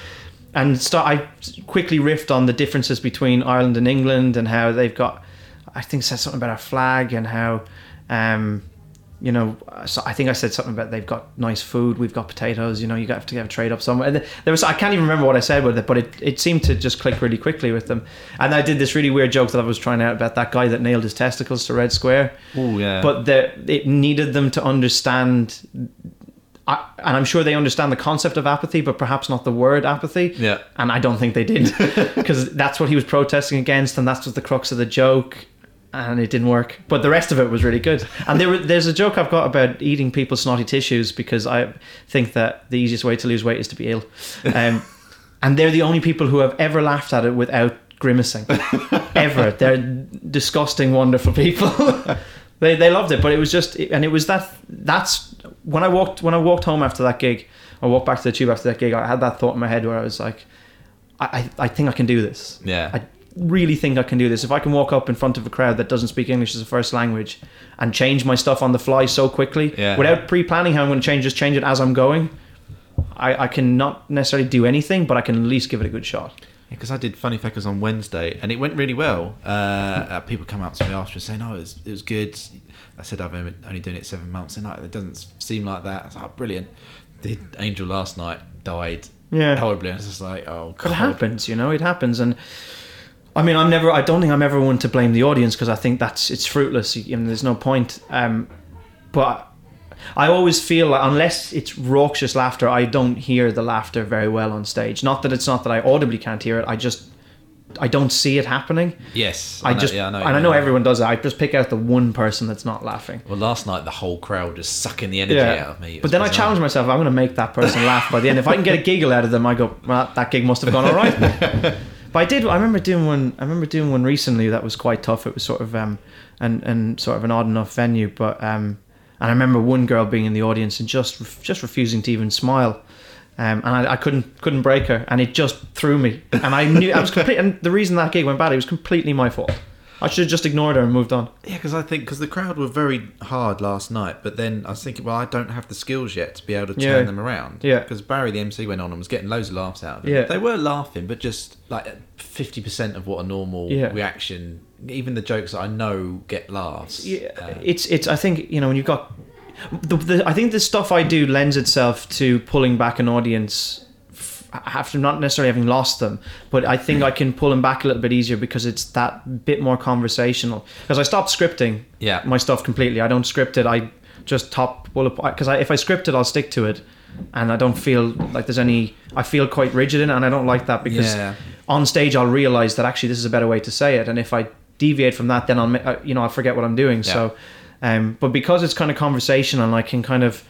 and start. I quickly riffed on the differences between Ireland and England and how they've got. I think said something about our flag and how, um, you know, so I think I said something about they've got nice food. We've got potatoes. You know, you have to have a trade up somewhere. And there was I can't even remember what I said with it, but it, it seemed to just click really quickly with them. And I did this really weird joke that I was trying out about that guy that nailed his testicles to Red Square Oh yeah. but the, it needed them to understand I, and I'm sure they understand the concept of apathy, but perhaps not the word apathy. Yeah. And I don't think they did because that's what he was protesting against, and that's was the crux of the joke, and it didn't work. But the rest of it was really good. And there, were, there's a joke I've got about eating people's snotty tissues because I think that the easiest way to lose weight is to be ill, um, and they're the only people who have ever laughed at it without grimacing, ever. They're disgusting, wonderful people. they they loved it, but it was just, and it was that. That's when I walked when I walked home after that gig. I walked back to the tube after that gig. I had that thought in my head where I was like, I I, I think I can do this. Yeah. I really think I can do this. If I can walk up in front of a crowd that doesn't speak English as a first language and change my stuff on the fly so quickly Yeah. without pre-planning how I'm going to change, just change it as I'm going. I, I can not necessarily do anything, but I can at least give it a good shot. because I did Funny Feckers on Wednesday and it went really well. Uh, uh, people come up to me after saying, "Oh, it was, it was good." I said, "I've only doing it seven months," and like, it doesn't seem like that. I was like, oh, "Brilliant." The Angel last night died Yeah. horribly. I was just like, "Oh, But it God." happens, you know, it happens. And I mean, I'm never, I don't think I'm ever one to blame the audience because I think that's, it's fruitless. Know, there's no point. Um, but I always feel like unless it's raucous laughter, I don't hear the laughter very well on stage. Not that it's not that I audibly can't hear it. I just, I don't see it happening. Yes, I, know- just, yeah, I know. and I know everyone does that. I just pick out the one person that's not laughing. Well, last night the whole crowd just sucking the energy out of me. But then I challenge myself. I'm going to make that person laugh by the end. If I can get a giggle out of them, I go, well, that gig must have gone all right. but I did. I remember doing one. I remember doing one recently that was quite tough. It was sort of um, and and sort of an odd enough venue. But um, and I remember one girl being in the audience and just just refusing to even smile. Um, and I, I couldn't couldn't break her, and it just threw me. And I knew I was complete. And the reason that gig went bad, it was completely my fault. I should have just ignored her and moved on. Yeah, because I think because the crowd were very hard last night, but then I was thinking, well, I don't have the skills yet to be able to turn Yeah. them around. Yeah. Because Barry, the MC, went on and was getting loads of laughs out of it. Yeah. They were laughing, but just like fifty percent of what a normal Yeah. reaction. Even the jokes that I know get laughs. Yeah, uh, it's it's. I think you know when you've got the, the. I think the stuff I do lends itself to pulling back an audience after not necessarily having lost them, but I think I can pull them back a little bit easier because it's that bit more conversational. Because I stopped scripting Yeah. my stuff completely. I don't script it. I just top bullet because I, if I script it, I'll stick to it, and I don't feel like there's any. I feel quite rigid in it, and I don't like that because Yeah. on stage I'll realize that actually this is a better way to say it, and if I deviate from that, then I'll uh, you know I'll forget what I'm doing. So, um, but because it's kind of conversational, and I can kind of.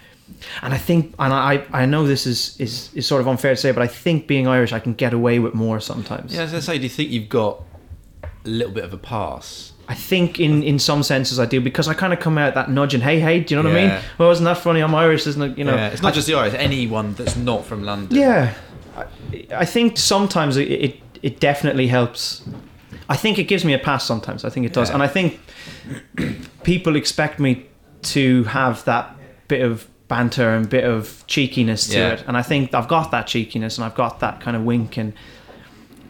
And I think, and I, I know this is, is, is sort of unfair to say, but I think being Irish, I can get away with more sometimes. yeah, as I say, do you think you've got a little bit of a pass? I think in, in some senses I do because I kind of come out that nudge and hey hey, do you know what I mean? Well, isn't that funny? I'm Irish, isn't it? You know, yeah, it's not just the Irish. Anyone that's not from London. Yeah, I, I think sometimes it, it it definitely helps. I think it gives me a pass sometimes. I think it does, Yeah. and I think people expect me to have that bit of banter and bit of cheekiness to Yeah. it, and I think I've got that cheekiness and I've got that kind of wink and.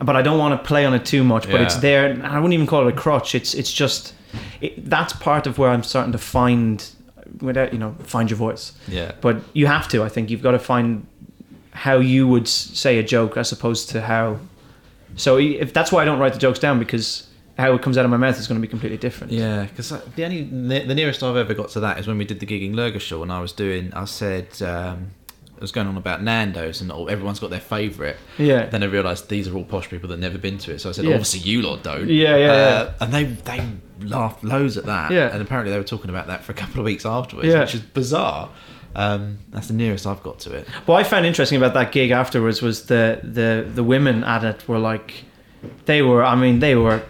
But I don't want to play on it too much. But it's there, and I wouldn't even call it a crutch. It's it's just it, that's part of where I'm starting to find, without you know, find your voice Yeah. but you have to i think you've got to find how you would say a joke as opposed to how. So if that's why I don't write the jokes down because how it comes out of my mouth is going to be completely different. Yeah, because the only the nearest I've ever got to that is when we did the gig in Lurgashall, and I was doing. I said um, I was going on about Nando's, and all, everyone's got their favourite. Yeah. Then I realised these are all posh people that never been to it, so I said, Yeah. obviously you lot don't. Yeah, yeah, Uh, And they they laughed loads at that. Yeah. And apparently they were talking about that for a couple of weeks afterwards, Yeah. which is bizarre. Um, that's the nearest I've got to it. What I found interesting about that gig afterwards was the the the women at it were like, they were. I mean, they were.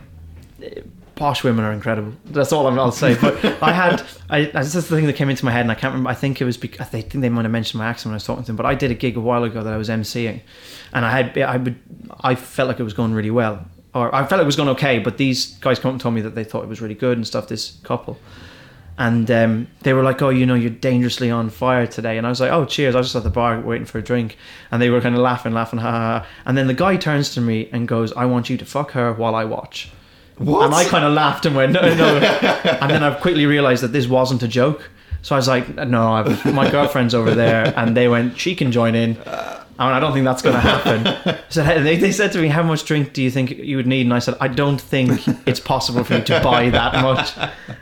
Posh women are incredible. That's all I'm, I'll say. But I had, I, that's just the thing that came into my head, and I can't remember. I think it was because I think they might have mentioned my accent when I was talking to them. But I did a gig a while ago that I was emceeing, and I had, I would, I felt like it was going really well, or I felt it was going okay. But these guys come up and told me that they thought it was really good and stuff. This couple, and um, they were like, "Oh, you know, you're dangerously on fire today." And I was like, "Oh, cheers!" I was just at the bar waiting for a drink, and they were kind of laughing, laughing, ha. ha. And then the guy turns to me and goes, "I want you to fuck her while I watch." What? And I kind of laughed and went, "No, no." and then I quickly realized that this wasn't a joke. So I was like, "No, I've, my girlfriend's over there," and they went, "She can join in." And I don't think that's going to happen. So they, they said to me, "How much drink do you think you would need?" And I said, "I don't think it's possible for you to buy that much."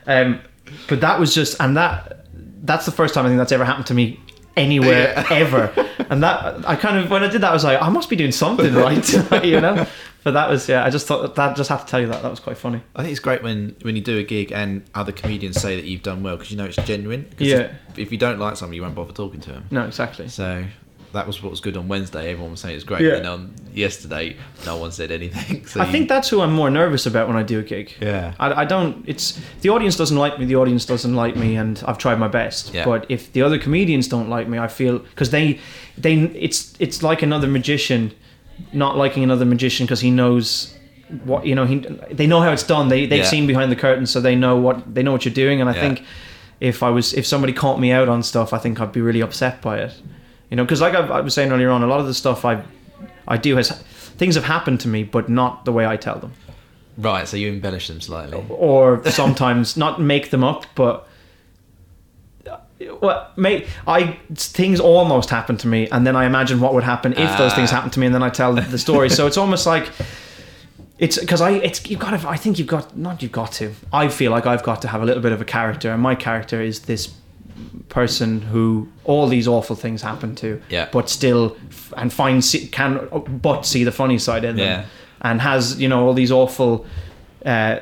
Um, but that was just, and that that's the first time I think that's ever happened to me anywhere ever. And that I kind of when I did that, I was like, I must be doing something right, you know. But that was yeah. I just thought that just have to tell you that that was quite funny. I think it's great when, when you do a gig and other comedians say that you've done well because you know it's genuine. 'Cause Yeah. If, if you don't like somebody, you won't bother talking to them. No, exactly. So that was what was good on Wednesday. Everyone was saying it's great. Yeah. And on yesterday, no one said anything. So I think that's who I'm more nervous about when I do a gig. Yeah. I, I don't. It's the audience doesn't like me. The audience doesn't like me, and I've tried my best. Yeah. But if the other comedians don't like me, I feel because they, they, it's it's like another magician, not liking another magician because he knows what you know. He they know how it's done. They they've Yeah. seen behind the curtain, so they know what they know what you're doing. And I Yeah. think if I was if somebody caught me out on stuff, I think I'd be really upset by it. You know, because like I, I was saying earlier on, a lot of the stuff I I do has things have happened to me, but not the way I tell them right. So you embellish them slightly. or sometimes not make them up, but well, mate, I things almost happen to me, and then I imagine what would happen if those Ah. things happened to me, and then I tell the story. so it's almost like it's because I it's you've got to I think you've got not you've got to I feel like I've got to have a little bit of a character, and my character is this person who all these awful things happen to, Yeah. but still and find can but see the funny side in them, Yeah. and has you know all these awful uh,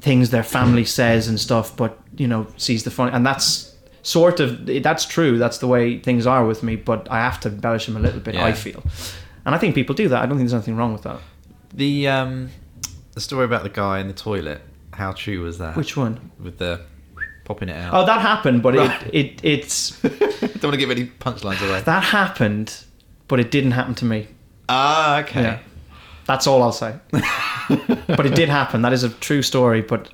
things their family says and stuff, but you know sees the funny, and that's sort of that's true. That's the way things are with me, but I have to embellish them a little bit. Yeah. I feel, and I think people do that. I don't think there's anything wrong with that. The um, the story about the guy in the toilet. How true was that? Which one? with the popping it out. Oh, that happened, but Right. it, it it's Don't want to give any punchlines away. that happened, but it didn't happen to me. Ah, okay. Yeah. That's all I'll say. but it did happen. That is a true story. But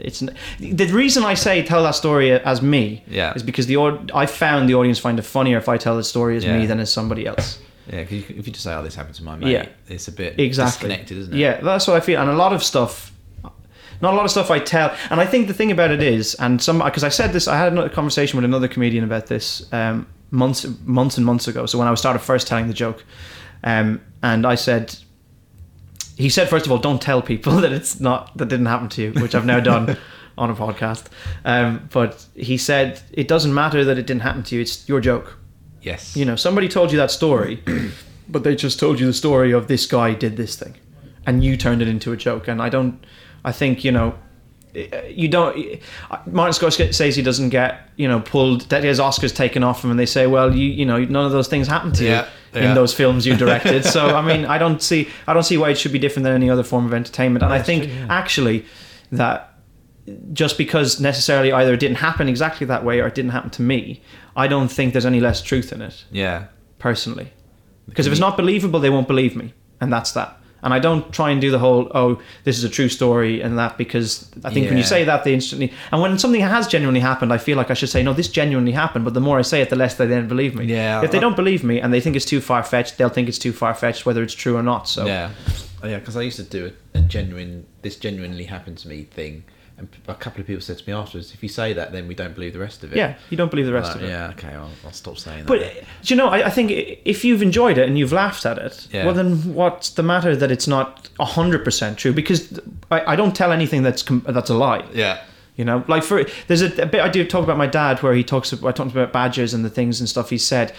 it's the reason I say tell that story as me Yeah. is because the aud- I found the audience find it funnier if I tell the story as me than as somebody else. Yeah, because if you just say, "Oh, this happened to my mate," Yeah. it's a bit Exactly. disconnected, isn't it? Yeah, that's what I feel. And a lot of stuff, not a lot of stuff I tell. And I think the thing about it is, and some because I said this, I had another conversation with another comedian about this um, months, months and months ago. So when I started first telling the joke, um, and I said, he said first of all, don't tell people that it's not that didn't happen to you, which I've now done on a podcast. Um, but he said it doesn't matter that it didn't happen to you; it's your joke. Yes. You know, somebody told you that story, but they just told you the story of this guy did this thing, and you turned it into a joke. And I don't, I think you know, you don't. Martin Scorsese doesn't get you know pulled that his Oscars taken off him, and they say, well, you you know, none of those things happened to Yeah, you yeah. in those films you directed. so I mean, I don't see, I don't see why it should be different than any other form of entertainment. And I think true, yeah. actually that just because necessarily either it didn't happen exactly that way or it didn't happen to me, I don't think there's any less truth in it Yeah. personally. Because if it's not believable, they won't believe me, and that's that. And I don't try and do the whole "oh, this is a true story" and that because I think when you say that, they instantly. And when something has genuinely happened, I feel like I should say, "No, this genuinely happened." But the more I say it, the less they then believe me. Yeah, If they don't believe me and they think it's too far fetched, they'll think it's too far fetched, whether it's true or not. So Yeah. Oh, yeah, because I used to do a, a genuine, this genuinely happened to me thing, And a couple of people said to me afterwards, if you say that, then we don't believe the rest of it. Yeah, you don't believe the rest Like, of it. Yeah, okay, I'll, I'll stop saying But that. But, do you know? I, I think if you've enjoyed it and you've laughed at it, Yeah. well, then what's the matter that it's not hundred percent true? Because I, I don't tell anything that's that's a lie. yeah. You know, like for there's a, a bit I do talk about my dad where he talks. I talked about badgers and the things and stuff he said.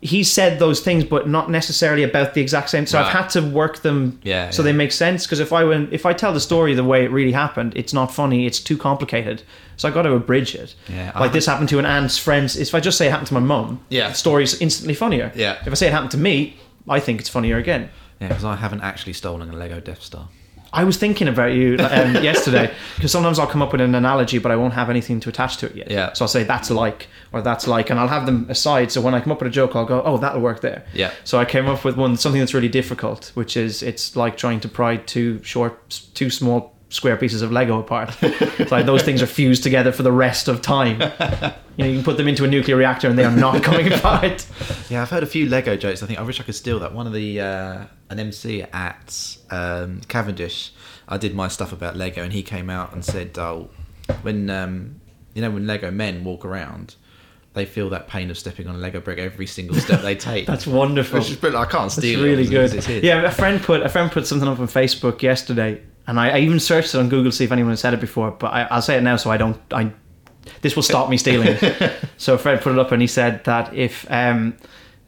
He said those things, but not necessarily about the exact same. So I've had to work them Yeah, so yeah. they make sense. Because if I went, if I tell the story the way it really happened, it's not funny. It's too complicated. So I got to abridge it. Yeah, like I- this happened to an aunt's friends. If I just say it happened to my mum, Yeah. the story's instantly funnier. Yeah. If I say it happened to me, I think it's funnier again. Yeah, because I haven't actually stolen a Lego Death Star. I was thinking about you um, yesterday because sometimes I'll come up with an analogy, but I won't have anything to attach to it yet. Yeah. So I'll say that's like or that's like, and I'll have them aside. So when I come up with a joke, I'll go, oh, that'll work there. Yeah. So I came up with one something that's really difficult, which is it's like trying to pry two short, two small square pieces of Lego apart. it's like those things are fused together for the rest of time. You know, you can put them into a nuclear reactor and they are not coming apart. Yeah, I've heard a few Lego jokes. I think I wish I could steal that. One of the uh, an MC at um, Cavendish, I did my stuff about Lego, and he came out and said, "Oh, when um, you know when Lego men walk around, they feel that pain of stepping on a Lego brick every single step they take." That's wonderful. Which is brilliant. I can't That's steal it. really because good. Yeah, a friend put a friend put something up on Facebook yesterday, and I, I even searched it on Google to see if anyone had said it before. But I, I'll say it now, so I don't. I this will stop me stealing it. so Fred put it up, and he said that if um,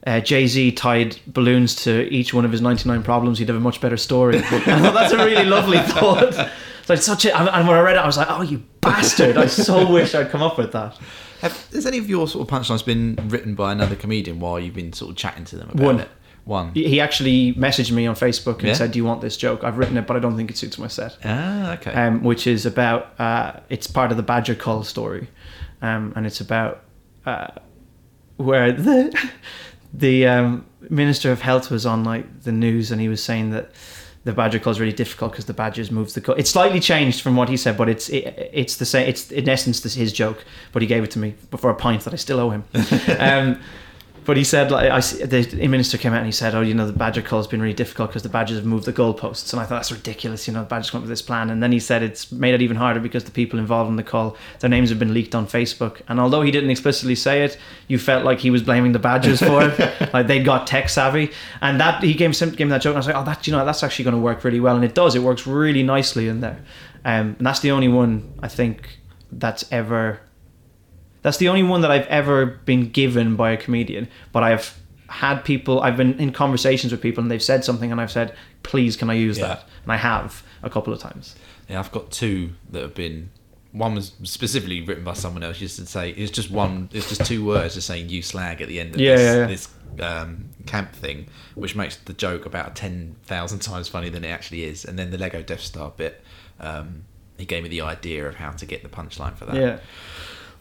uh, Jay Z tied balloons to each one of his ninety nine problems, he'd have a much better story. I thought that's a really lovely thought. So It's like such a, and when I read it, I was like, "Oh, you bastard!" I so wish I'd come up with that. Have, has any of your sort of punchlines been written by another comedian while you've been sort of chatting to them about One. it? One. He actually messaged me on Facebook and Yeah? said, "Do you want this joke? I've written it, but I don't think it suits my set." Ah, okay. um, which is about uh, it's part of the Badger Cull story, um, and it's about uh, where the the um, minister of health was on like the news, and he was saying that the Badger cull is really difficult because the Badgers moved the cull. It's slightly changed from what he said, but it's it, it's the same. It's in essence this, his joke, but he gave it to me for a pint that I still owe him. um, but he said, like, I, the minister came out and he said, oh, you know, the Badger cull has been really difficult because the Badgers have moved the goalposts. And I thought, that's ridiculous, you know, the Badgers come up with this plan. And then he said it's made it even harder because the people involved in the cull, their names have been leaked on Facebook. And although he didn't explicitly say it, you felt like he was blaming the Badgers for it. like they got tech savvy. And that, he gave, gave me that joke and I was like, oh, that, you know, that's actually going to work really well. And it does, it works really nicely in there. Um, and that's the only one I think that's ever that's the only one that I've ever been given by a comedian. But I've had people, I've been in conversations with people and they've said something and I've said, please, can I use Yeah. that? And I have a couple of times. Yeah, I've got two that have been. One was specifically written by someone else. Just to say it's just one. It's just two words, just saying "you slag" at the end of Yeah, this, yeah, yeah. this um, camp thing, which makes the joke about ten thousand times funnier than it actually is. And then the Lego Death Star bit, um, he gave me the idea of how to get the punchline for that. Yeah.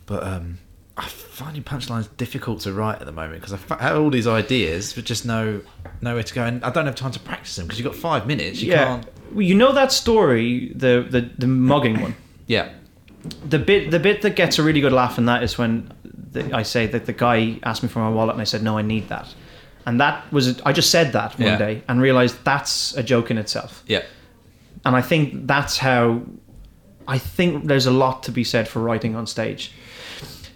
But um, I'm finding punchlines difficult to write at the moment because I've had all these ideas, but just no nowhere to go, and I don't have time to practice them because you've got five minutes. You yeah. can't. Well, you know that story, the, the, the mugging one? Yeah. the bit the bit that gets a really good laugh in that is when the, I say that the guy asked me for my wallet and I said no I need that and that was I just said that one Yeah. day and realized that's a joke in itself Yeah. and I think that's how I think there's a lot to be said for writing on stage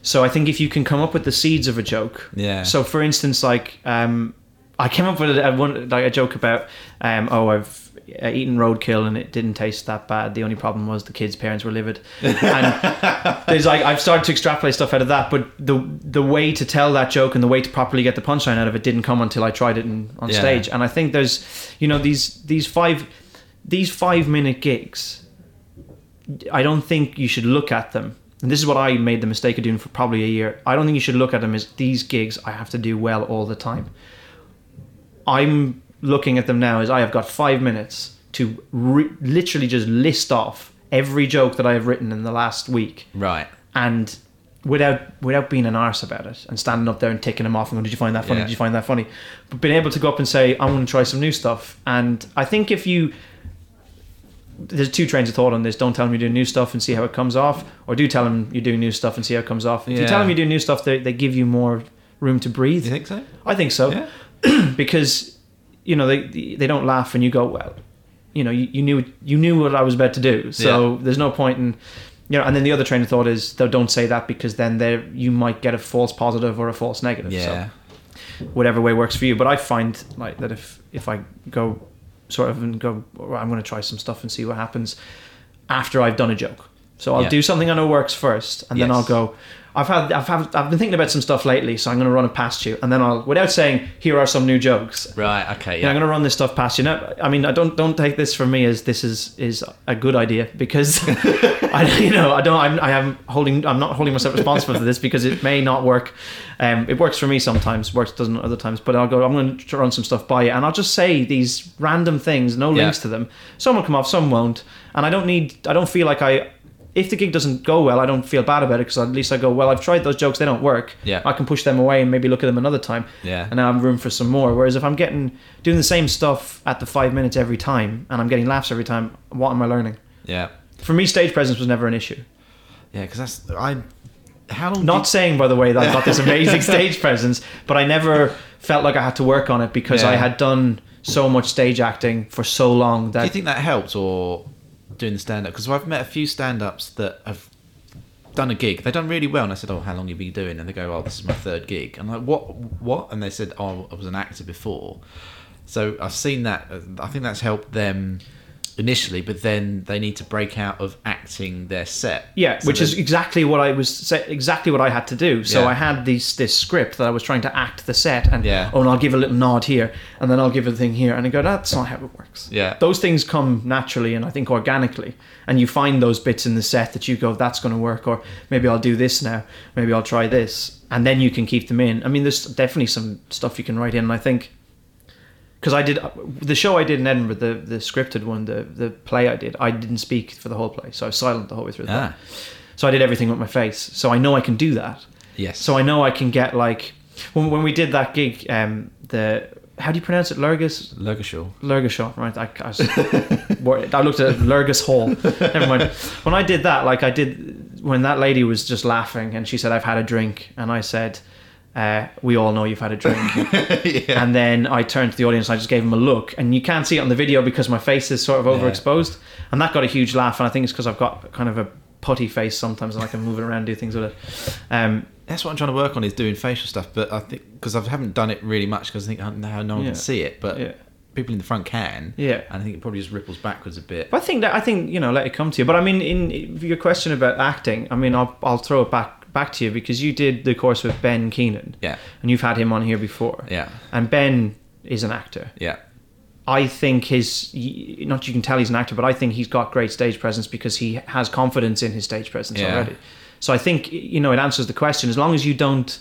so I think if you can come up with the seeds of a joke. Yeah. so for instance like um, I came up with a, one, like a joke about um, oh I've eaten roadkill and it didn't taste that bad. The only problem was the kids parents were livid. And there's like I've started to extrapolate stuff out of that but the the way to tell that joke and the way to properly get the punchline out of it didn't come until I tried it in, on Yeah. stage. And I think there's you know these these five these five minute gigs I don't think you should look at them and this is what I made the mistake of doing for probably a year I don't think you should look at them as these gigs I have to do well all the time I'm looking at them now as I have got five minutes to re- literally just list off every joke that I have written in the last week Right. and without without being an arse about it and standing up there and ticking them off and going, did you find that funny? Yeah. Did you find that funny? But being able to go up and say, I want to try some new stuff. And I think if you there's two trains of thought on this. Don't tell them you're doing new stuff and see how it comes off, or do tell them you're doing new stuff and see how it comes off. If you tell them you're doing new stuff, they, they give you more room to breathe. You think so? I think so Yeah. because you know they they don't laugh and you go well you know you, you knew you knew what I was about to do so Yeah. there's no point in you know, and then the other train of thought is though don't say that because then there you might get a false positive or a false negative. Yeah. So whatever way works for you. But I find like that if if I go sort of and go, "Well, I'm going to try some stuff and see what happens after I've done a joke. So I'll Yeah. do something I know works first, and then I'll go. I've had I've had I've been thinking about some stuff lately, so I'm going to run it past you, and then I'll without saying here are some new jokes. Right. Okay. Yeah, I'm going to run this stuff past you. Now, I mean, I don't don't take this from me as this is is a good idea because I you know I don't I'm, I am holding I'm not holding myself responsible for this because it may not work. Um, it works for me sometimes, works doesn't other times. But I'll go. I'm going to run some stuff by you, and I'll just say these random things, no Yeah. links to them. Some will come off, some won't, and I don't need. I don't feel like I. If the gig doesn't go well, I don't feel bad about it because at least I go, well, I've tried those jokes, they don't work. Yeah. I can push them away and maybe look at them another time Yeah. and now I'm room for some more. Whereas if I'm getting doing the same stuff at the five minutes every time and I'm getting laughs every time, what am I learning? Yeah. For me, stage presence was never an issue. Yeah. Because that's I. How long? Not did- saying, by the way, that I've got this amazing stage presence, but I never felt like I had to work on it because I had done so much stage acting for so long Do you think that helped or doing the stand up? Because I've met a few stand ups that have done a gig. They've done really well. And I said, Oh, how long you been doing? And they go, Oh, this is my third gig. And I'm like, What? What? And they said, Oh, I was an actor before. So I've seen that. uh, I think that's helped them initially, but then they need to break out of acting their set. Yeah, So which is exactly what I was exactly what I had to do. So Yeah. I had these this script that I was trying to act the set, and Yeah. oh, and I'll give a little nod here, and then I'll give a thing here, and I go, that's not how it works. Yeah. those things come naturally and I think organically, and you find those bits in the set that you go, that's going to work, or maybe I'll do this now, maybe I'll try this, and then you can keep them in. I mean, there's definitely some stuff you can write in, and I think because I did the show I did in Edinburgh, the the scripted one, the the play I did, I didn't speak for the whole play, so I was silent the whole way through. The play. Ah. So I did everything with my face, so I know I can do that. Yes. So I know I can get like when when we did that gig, um, the how do you pronounce it, Lurgus? Lurgashall. Lurgashall, right? I, I, was. I looked at Lurgus Hall. Never mind. When I did that, like I did when that lady was just laughing and she said, "I've had a drink," and I said, uh, "We all know you've had a drink." yeah. And then I turned to the audience and I just gave him a look. And you can't see it on the video because my face is sort of overexposed. And that got a huge laugh. And I think it's because I've got kind of a putty face sometimes and I can move it around and do things with it. Um, That's what I'm trying to work on is doing facial stuff, but I think because I haven't done it really much because I think uh, now no one Yeah. can see it, but Yeah. people in the front can. Yeah. and I think it probably just ripples backwards a bit. but I think that I think you know let it come to you. But I mean, in, in your question about acting, I mean, I'll I'll throw it back back to you because you did the course with Ben Keenan, Yeah, and you've had him on here before. yeah, And Ben is an actor. yeah, I think his not you can tell he's an actor, but I think he's got great stage presence because he has confidence in his stage presence Yeah. already. So I think you know it answers the question. As long as you don't,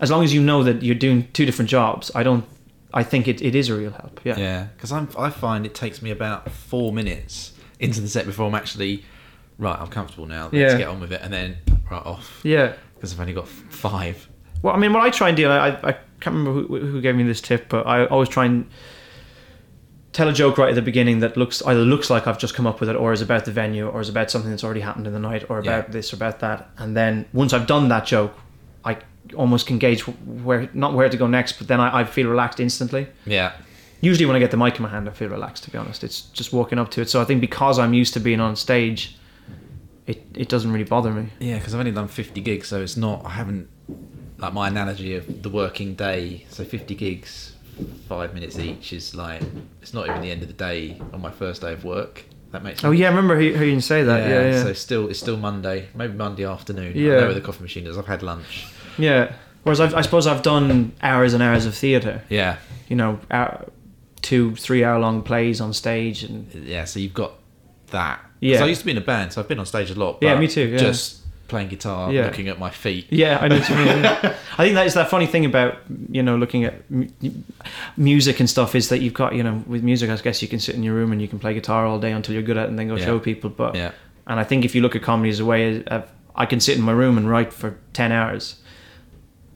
as long as you know that you're doing two different jobs, I don't. I think it, it is a real help. Yeah. yeah. Because I'm I find it takes me about four minutes into the set before I'm actually right. I'm comfortable now. Let's Yeah. get on with it, and then right off Yeah. because I've only got five. Well, I mean, what I try and do, I, I can't remember who, who gave me this tip, but I always try and tell a joke right at the beginning that looks either looks like I've just come up with it, or is about the venue, or is about something that's already happened in the night, or about Yeah. this or about that. And then once I've done that joke, I almost can gauge where not where to go next, but then I, I feel relaxed instantly. Yeah, Usually, when I get the mic in my hand, I feel relaxed. To be honest, it's just walking up to it. So I think because I'm used to being on stage, it it doesn't really bother me. yeah. Because I've only done 50 gigs, so it's not. I haven't like my analogy of the working day. So 50 gigs, five minutes each is like it's not even the end of the day on my first day of work. That makes Oh yeah, I remember who, hearing you say that. Yeah, yeah. So still, it's still Monday, maybe Monday afternoon. I Yeah. know where the coffee machine is. I've had lunch. Yeah. Whereas I've, I suppose I've done hours and hours of theatre. Yeah, You know, hour, two, three hour long plays on stage, and yeah. So you've got that. Yeah. I used to be in a band, so I've been on stage a lot. Yeah, me too, yeah. Just playing guitar, Yeah. looking at my feet. yeah, I know what you mean. I think that is that funny thing about you know looking at mu- music and stuff is that you've got you know with music, I guess you can sit in your room and you can play guitar all day until you're good at it, and then go Yeah. show people. But Yeah, and I think if you look at comedy as a way of I can sit in my room and write for ten hours.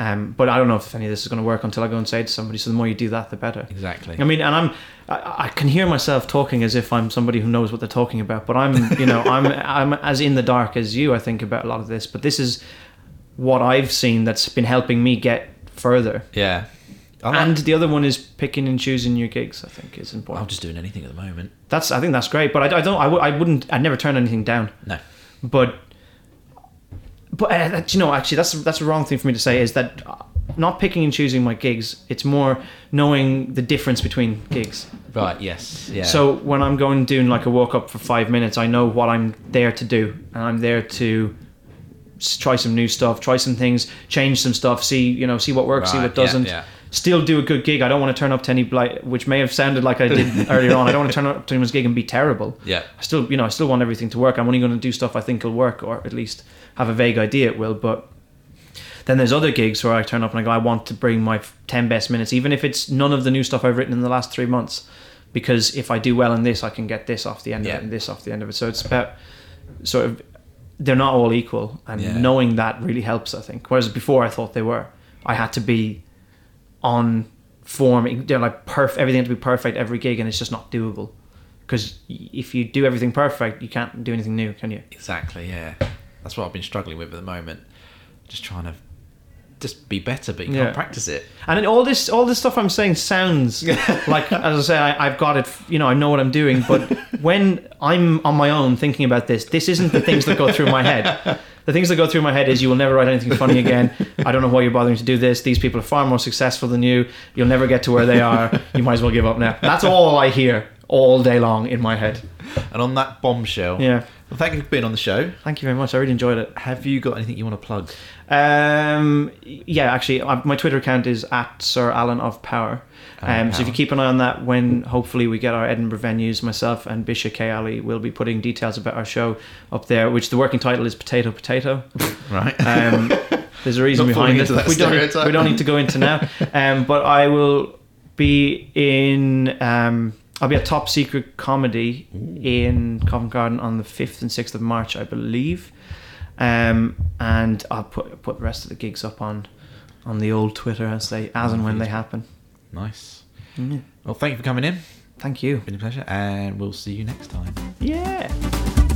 Um, but I don't know if any of this is going to work until I go and say it to somebody. So the more you do that, the better. exactly. I mean, and I'm, I, I can hear myself talking as if I'm somebody who knows what they're talking about, but I'm, you know, I'm, I'm as in the dark as you. I think about a lot of this, but this is what I've seen that's been helping me get further. yeah. Like- And the other one is picking and choosing your gigs. I think is important. I'm just doing anything at the moment. That's, I think that's great, but I, I don't, I, w- I wouldn't, I'd never turn anything down. No. but but uh, that- you know actually that's that's the wrong thing for me to say is that uh, not picking and choosing my gigs it's more knowing the difference between gigs Right. Yes. Yeah. so when i'm going doing like a walk up for five minutes i know what i'm there to do and i'm there to try some new stuff try some things change some stuff see you know see what works see what doesn't yeah. Still do a good gig i don't want to turn up to any like which may have sounded like i did earlier on i don't want to turn up to anyone's gig and be terrible Yeah. I still, you know, I still want everything to work. I'm only going to do stuff I think will work, or at least have a vague idea it will. But then there's other gigs where I turn up and I go, I want to bring my ten best minutes, even if it's none of the new stuff I've written in the last three months, because if I do well in this, I can get this off the end Yeah. of it and this off the end of it. So it's about sort of they're not all equal, and Yeah. knowing that really helps. I think. Whereas before I thought they were, I had to be on form. They're like perfect. Everything to be perfect every gig, and it's just not doable. Because if you do everything perfect, you can't do anything new, can you? Exactly. Yeah. That's what I've been struggling with at the moment. Just trying to just be better, but you Yeah. can't practice it. And then all this, all this stuff I'm saying sounds like, as I say, I, I've got it. You know, I know what I'm doing. But when I'm on my own thinking about this, this isn't the things that go through my head. The things that go through my head is you will never write anything funny again. I don't know why you're bothering to do this. These people are far more successful than you. You'll never get to where they are. You might as well give up now. That's all I hear all day long in my head. And on that bombshell, Yeah. Well, thank you for being on the show. Thank you very much. I really enjoyed it. Have you got anything you want to plug? Um, yeah, actually, my Twitter account is at Sir Alan of Power. Um, so if you keep an eye on that, when hopefully we get our Edinburgh venues, myself and Bishop K. Ali will be putting details about our show up there, which the working title is Potato Potato. Right. Um, there's a reason Not behind it. We don't, stereotype. we don't need to go into now. Um, but I will be in. Um, I'll be at Top Secret Comedy in Covent Garden on the fifth and sixth of March, I believe. Um, and I'll put put the rest of the gigs up on on the old Twitter as they as and when they happen. Nice. Mm. Well, thank you for coming in. Thank you. Been a pleasure, and we'll see you next time. Yeah.